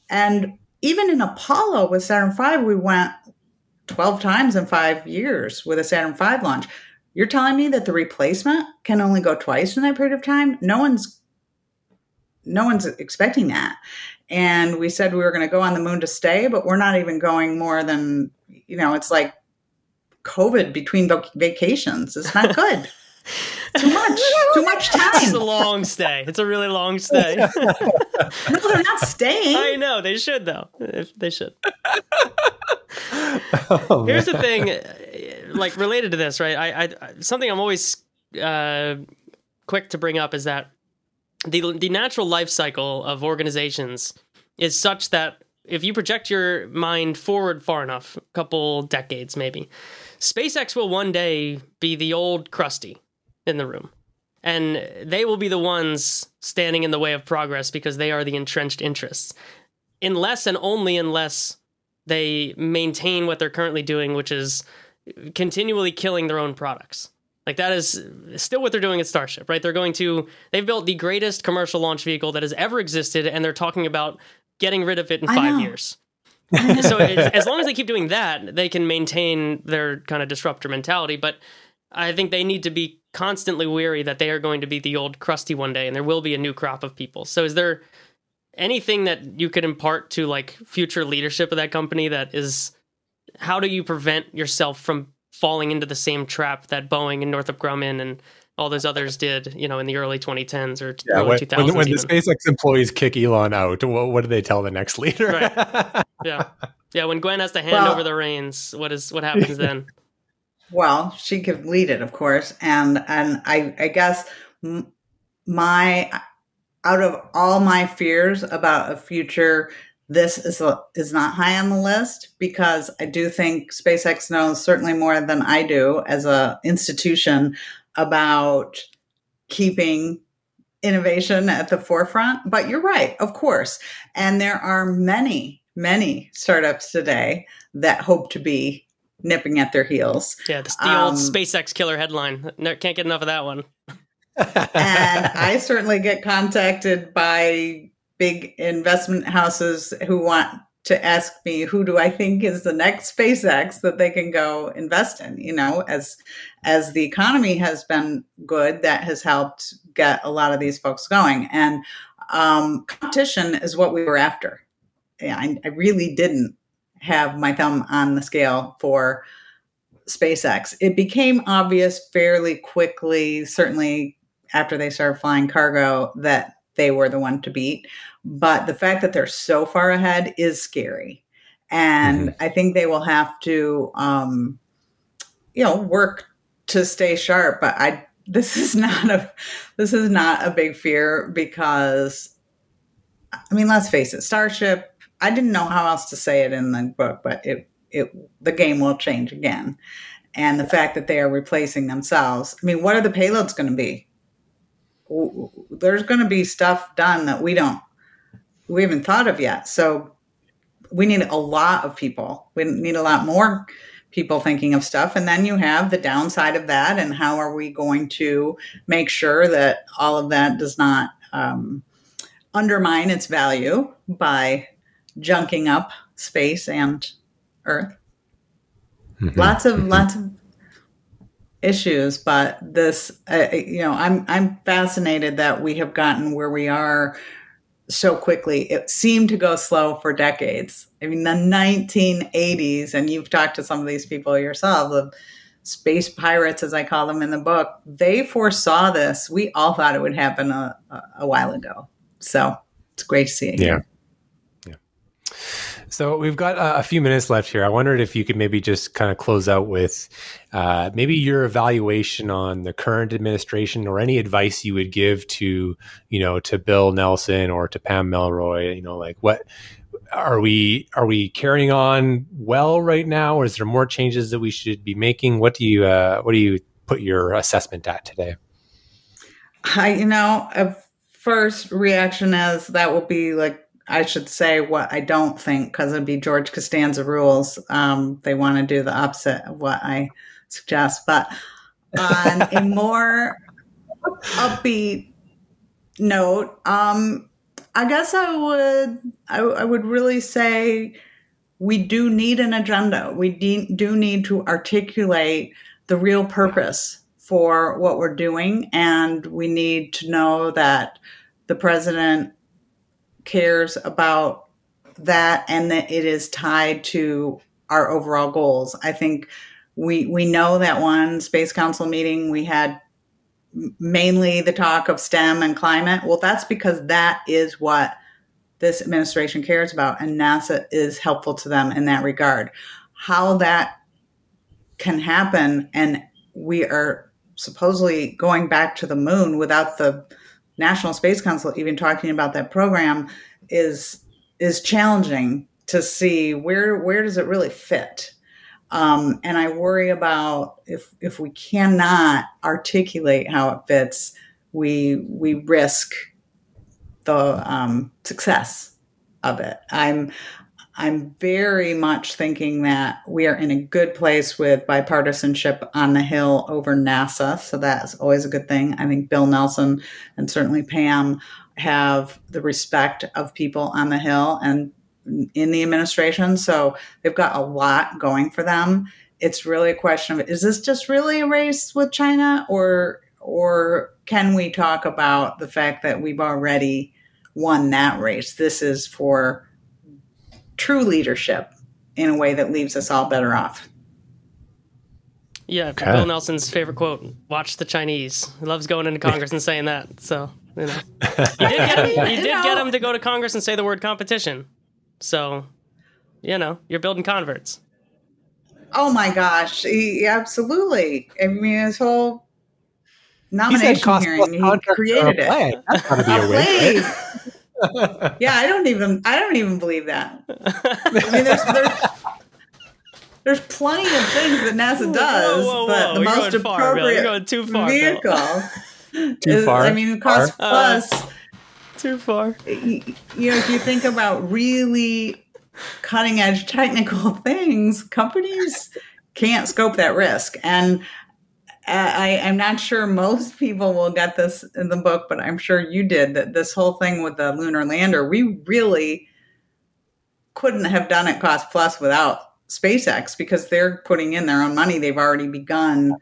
And even in Apollo with Saturn V, we went 12 times in five years with a Saturn V launch. You're telling me that the replacement can only go twice in that period of time? No one's no one's expecting that. And we said we were going to go on the moon to stay, but we're not even going more than, you know, it's like COVID between vac- vacations. It's not good. Too much. Too much time It's a long stay. It's a really long stay. No, they're not staying. I know they should though. If they should. Oh, Here's the thing, uh, like related to this, right? I, I something I'm always uh, quick to bring up is that the the natural life cycle of organizations is such that if you project your mind forward far enough, a couple decades maybe, SpaceX will one day be the old Krusty in the room. And they will be the ones standing in the way of progress because they are the entrenched interests. Unless and only unless they maintain what they're currently doing, which is continually killing their own products. Like that is still what they're doing at Starship, right? They're going to they've built the greatest commercial launch vehicle that has ever existed, and they're talking about getting rid of it in I five know. years. so as as long as they keep doing that, they can maintain their kind of disruptor mentality. But I think they need to be constantly weary that they are going to be the old crusty one day, and there will be a new crop of people. So is there anything that you could impart to like future leadership of that company that is how do you prevent yourself from falling into the same trap that Boeing and Northrop Grumman and all those others did, you know, in the early 2010s or Yeah, early when, 2000s. when, when the. SpaceX employees kick Elon out, what, what do they tell the next leader? Right. yeah, yeah. When Gwen has to hand Well- over the reins, what is what happens then? Well, she could lead it, of course, and and I I guess my out of all my fears about a future, this is is not high on the list because I do think SpaceX knows certainly more than I do as a institution about keeping innovation at the forefront. But you're right, of course, and there are many many startups today that hope to be nipping at their heels. Yeah, the, the Um, old SpaceX killer headline. No, can't get enough of that one. and I certainly get contacted by big investment houses who want to ask me who do I think is the next SpaceX that they can go invest in. You know, as as the economy has been good, that has helped get a lot of these folks going. And um, competition is what we were after. Yeah, I, I really didn't have my thumb on the scale for SpaceX. It became obvious fairly quickly, certainly after they started flying cargo, that they were the one to beat. But the fact that they're so far ahead is scary. And I think they will have to, um, you know, work to stay sharp. But I this is not a this is not a big fear because I mean, let's face it, Starship. I didn't know how else to say it in the book, but it it the game will change again, and the fact that they are replacing themselves. I mean, what are the payloads going to be? There's going to be stuff done that we don't we haven't thought of yet. So we need a lot of people. We need a lot more people thinking of stuff. And then you have the downside of that. And how are we going to make sure that all of that does not um, undermine its value by junking up space and Earth? Mm-hmm. Lots of, mm-hmm. lots of issues but this uh, you know i'm i'm fascinated that we have gotten where we are so quickly. It seemed to go slow for decades. I mean, the 1980s, and you've talked to some of these people yourself, the space pirates, as I call them in the book, they foresaw this. We all thought it would happen a, a while ago. So it's great to see it. Yeah. So we've got a few minutes left here. I wondered if you could maybe just kind of close out with uh, maybe your evaluation on the current administration or any advice you would give to, you know, to Bill Nelson or to Pam Melroy. You know, like what are we are we carrying on well right now, or is there more changes that we should be making? What do you uh, what do you put your assessment at today? I, you know, a first reaction is that will be like I should say what I don't think because it'd be George Costanza rules. Um, they want to do the opposite of what I suggest. But on a more upbeat note, um, I guess I would I, I, would really say we do need an agenda. We de- do need to articulate the real purpose for what we're doing, and we need to know that the president cares about that and that it is tied to our overall goals. I think we we know that one space council meeting we had mainly the talk of STEM and climate. Well, that's because that is what this administration cares about and NASA is helpful to them in that regard. How that can happen and we are supposedly going back to the moon without the National Space Council even talking about that program is is challenging to see where where does it really fit. Um, and I worry about if if we cannot articulate how it fits, we we risk the um, success of it. I'm I'm very much thinking that we are in a good place with bipartisanship on the Hill over NASA. So that's always a good thing. I think Bill Nelson and certainly Pam have the respect of people on the Hill and in the administration. So they've got a lot going for them. It's really a question of is this just really a race with China or or can we talk about the fact that we've already won that race? This is for true leadership in a way that leaves us all better off. Yeah, okay. Bill Nelson's favorite quote: "Watch the Chinese." He loves going into Congress and saying that. So you know, you did get him. You did get him to go to Congress and say the word competition. So, you know, you're building converts. Oh my gosh, he, absolutely! I mean, his whole nomination hearing, he created it. That's gotta be a, a win yeah, I don't even I don't even believe that. I mean, there's there's, there's plenty of things that NASA does, whoa, whoa, whoa, but the You're most appropriate far, too far, vehicle. too is, far. I mean, cost far. plus. Uh, too far. You know, if you think about really cutting edge technical things, companies can't scope that risk. And I, am not sure most people will get this in the book, but I'm sure you did that this whole thing with the lunar lander, we really couldn't have done it cost plus without SpaceX because they're putting in their own money. They've already begun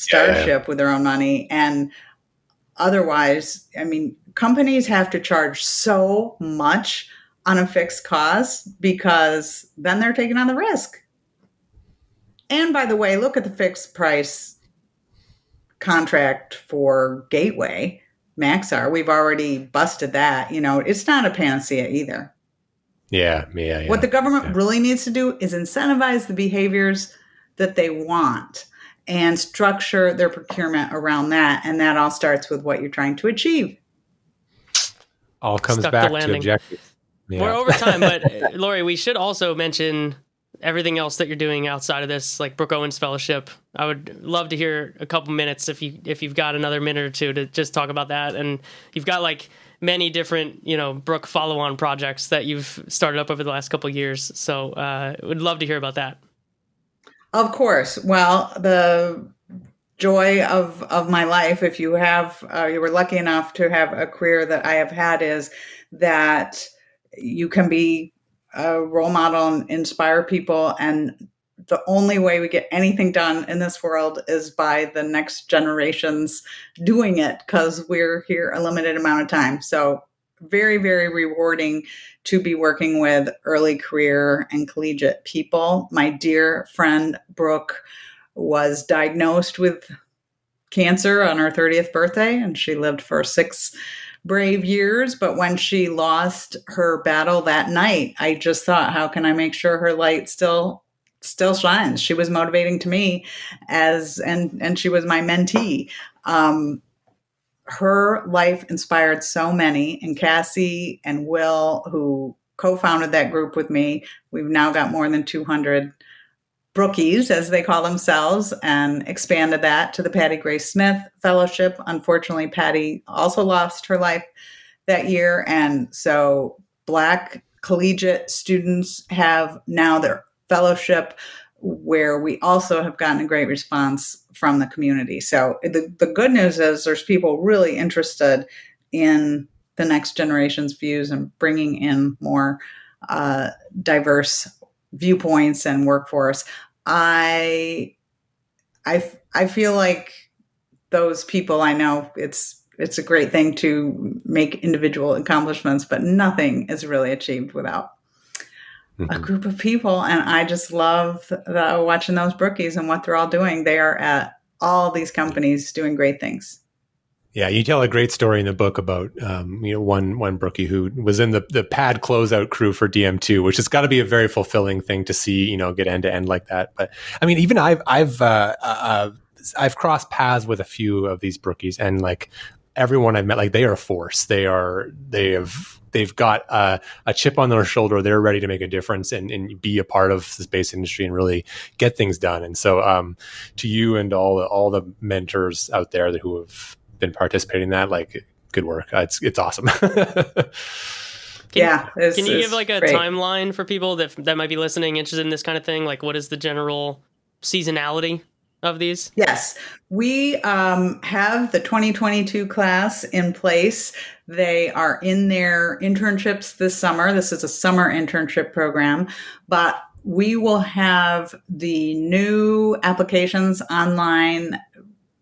Starship yeah. with their own money. And otherwise, I mean, companies have to charge so much on a fixed cost because then they're taking on the risk. And by the way, look at the fixed price contract for Gateway, Maxar. We've already busted that. You know, it's not a panacea either. Yeah, yeah. yeah what the government yeah. really needs to do is incentivize the behaviors that they want. and structure their procurement around that. And that all starts with what you're trying to achieve. All comes Stuck back to objectives. Yeah. We're over time, but Lori, we should also mention everything else that you're doing outside of this, like Brooke Owens Fellowship. I would love to hear a couple minutes if you if you've got another minute or two to just talk about that. And you've got like many different, you know, Brooke follow-on projects that you've started up over the last couple years. So, uh, would love to hear about that. Of course. Well, the joy of of my life, if you have, uh, you were lucky enough to have a career that I have had, is that you can be a role model and inspire people. And the only way we get anything done in this world is by the next generations doing it because we're here a limited amount of time. So very, very rewarding to be working with early career and collegiate people. My dear friend Brooke was diagnosed with cancer on her 30th birthday, and she lived for six brave years. But when she lost her battle that night, I just thought, how can I make sure her light still still shines? She was motivating to me as and and she was my mentee. Um, her life inspired so many, and Cassie and Will, who co-founded that group with me, we've now got more than 200 brookies, as they call themselves, and expanded that to the Patti Grace Smith Fellowship. Unfortunately, Patti also lost her life that year. And so, Black collegiate students have now their fellowship, where we also have gotten a great response from the community. So, the, the good news is there's people really interested in the next generation's views and bringing in more uh, diverse viewpoints and workforce i i i feel like those people i know it's it's a great thing to make individual accomplishments but nothing is really achieved without a Mhm. group of people. And i just love the, watching those brookies and what they're all doing. They are at all these companies doing great things Yeah, you tell a great story in the book about um, you know one one brookie who was in the the pad closeout crew for DM2, which has got to be a very fulfilling thing to see you know get end to end like that. But I mean, even I've I've uh, uh, I've crossed paths with a few of these brookies, and like everyone I've met, like they are a force. They are they have they've got uh, a chip on their shoulder. They're ready to make a difference and, and be a part of the space industry and really get things done. And so, um, to you and all the, all the mentors out there that, who have been participating in that, like good work. Uh, it's it's awesome. Can, yeah it's- Can you it's give like a great. timeline for people that that might be listening, interested in this kind of thing? Like, what is the general seasonality of these? Yes, we um, have the 2022 class in place. They are in their internships this summer. This is a summer internship program, but we will have the new applications online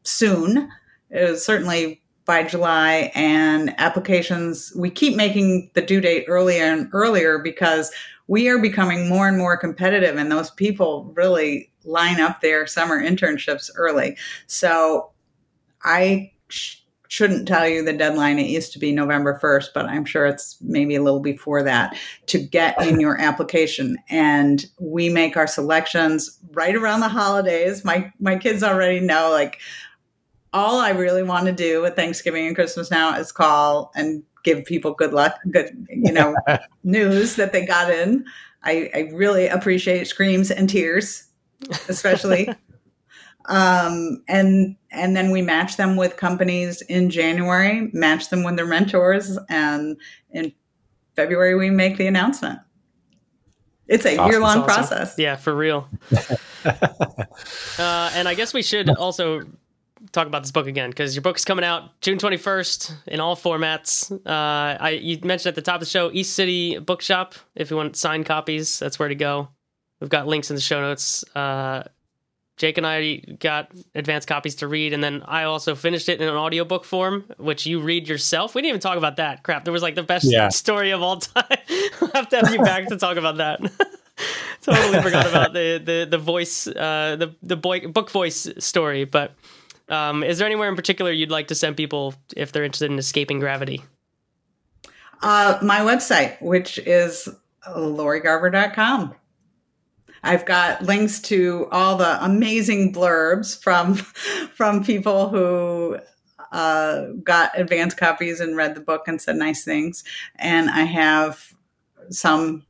soon. Uh, certainly by July, and applications. We keep making the due date earlier and earlier because we are becoming more and more competitive, and those people really line up their summer internships early. So I sh- shouldn't tell you the deadline. It used to be November 1st, but I'm sure it's maybe a little before that to get in your application. And we make our selections right around the holidays. My my kids already know like all I really want to do with Thanksgiving and Christmas now is call and give people good luck, good, you know, news that they got in. I, I really appreciate screams and tears, especially. um, and and then we match them with companies in January, match them with their mentors, and in February we make the announcement. It's a Awesome. year long awesome. process. Yeah, for real. uh, and I guess we should also talk about this book again because your book is coming out June 21st in all formats. Uh, I you mentioned at the top of the show East City Bookshop. If you want signed copies, that's where to go. We've got links in the show notes. Uh, Jake and I got advanced copies to read, and then I also finished it in an audiobook form, which you read yourself. We didn't even talk about that. Crap, there was like the best Yeah. story of all time. we'll have to have you back to talk about that. totally forgot about the the the voice, uh, the the boy, book voice story. But um, is there anywhere in particular you'd like to send people if they're interested in escaping gravity? Uh, my website, which is lorigarver.com. I've got links to all the amazing blurbs from from people who uh, got advance copies and read the book and said nice things. And I have some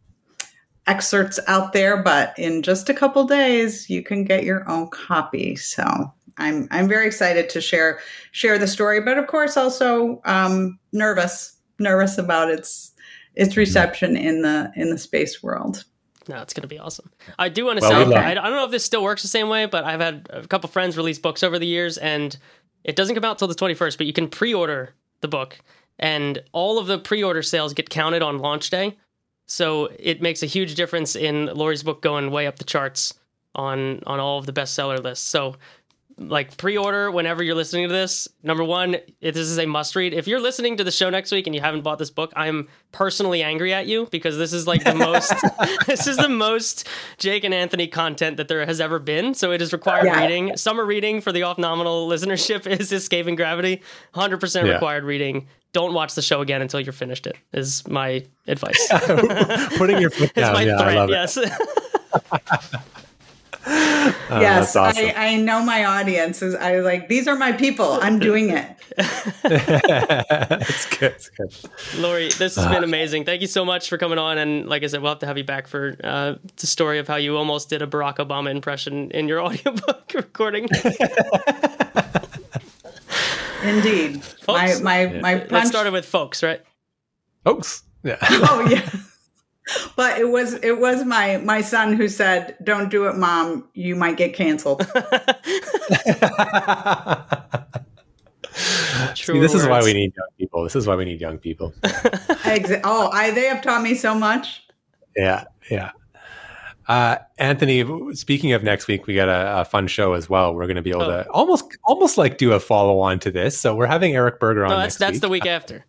excerpts out there, but in just a couple days, you can get your own copy. So I'm I'm very excited to share share the story, but of course also um, nervous nervous about its its reception in the in the space world. No, it's going to be awesome. I do want to Well, say, I, I don't know if this still works the same way, but I've had a couple friends release books over the years, and it doesn't come out till the 21st, but you can pre order the book, and all of the pre order sales get counted on launch day. So it makes a huge difference in Lori's book going way up the charts on on all of the bestseller lists. So like pre-order whenever you're listening to this. Number one, if this is a must-read. If you're listening to the show next week and you haven't bought this book, I'm personally angry at you because this is like the most this is the most Jake and Anthony content that there has ever been. So it is required Yeah. reading. Summer reading for the off-nominal listenership is Escaping Gravity. 100% Yeah. required reading. Don't watch the show again until you're finished it. Is my advice. Putting your foot It's down. my yeah, I threat. love it. Yes. Oh, yes, awesome. I, I know my audience. Is I was like, these are my people. I'm doing it. it's good. It's good. Lori, this has been amazing. Thank you so much for coming on. And like I said, we'll have to have you back for uh, the story of how you almost did a Barack Obama impression in your audiobook recording. Indeed. My Folks? my my That punch. started with folks, right? Folks. Yeah. oh yeah. But it was it was my my son who said, "Don't do it, mom. You might get canceled." True See, this is why we need young people. This is why we need young people. Exa- oh, I they have taught me so much. Yeah, yeah. Uh, Anthony, speaking of next week, we got a, a fun show as well. We're going to be able Oh. to almost, almost like do a follow on to this. So we're having Eric Berger on No, next that's that's week. the week after.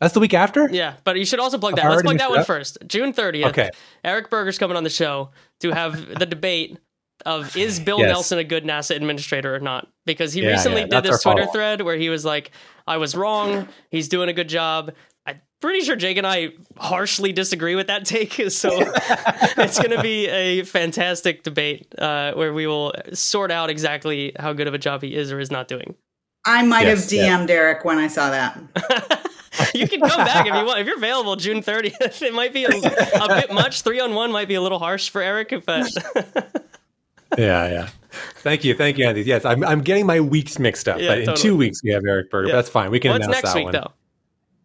That's the week after. Yeah, but you should also plug I've that. Let's plug that mixed one up. first. June 30th. Okay. Eric Berger's coming on the show to have the debate of is Bill Yes. Nelson a good NASA administrator or not? Because he Yeah, recently yeah, did this Twitter follow-up. thread where he was like, I was wrong. He's doing a good job. I'm pretty sure Jake and I harshly disagree with that take. So it's going to be a fantastic debate uh, where we will sort out exactly how good of a job he is or is not doing. I might Yes, have. DM'd Eric when I saw that. you can come back if you want. If you're available June 30th, it might be a, a bit much. Three on one might be a little harsh for Eric, but Yeah, yeah. Thank you, thank you, Anthony. Yes, I'm, I'm getting my weeks mixed up. Yeah, but in totally. two weeks we have Eric Berger. Yeah. That's fine. We can what's announce next that week one. though?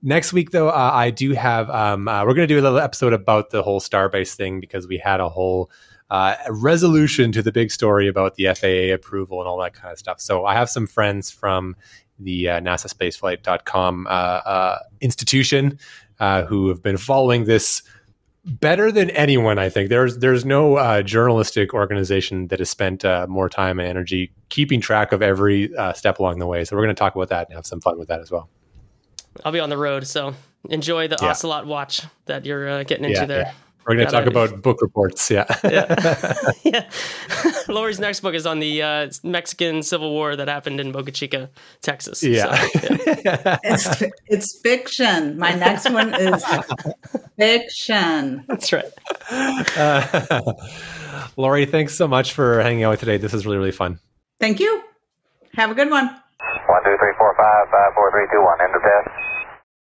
Next week, though, uh, I do have. Um, uh, we're going to do a little episode about the whole Starbase thing because we had a whole uh, resolution to the big story about the FAA approval and all that kind of stuff. So I have some friends from the uh, NASASpaceflight.com uh, uh, institution uh, who have been following this better than anyone. I think there's there's no uh, journalistic organization that has spent uh, more time and energy keeping track of every uh, step along the way. So we're going to talk about that and have some fun with that as well. I'll be on the road, so enjoy the Yeah. Ocelot watch that you're uh, getting into Yeah, there. We're going to talk about book reports. Yeah. yeah. Lori's next book is on the uh, Mexican Civil War that happened in Boca Chica, Texas. So, yeah. It's it's fiction. My next one is fiction. that's right. Uh, Lori, thanks so much for hanging out with today. This is really, really fun. Thank you. Have a good one. One, two, three, four, five, five, four, three, two, one. End of test.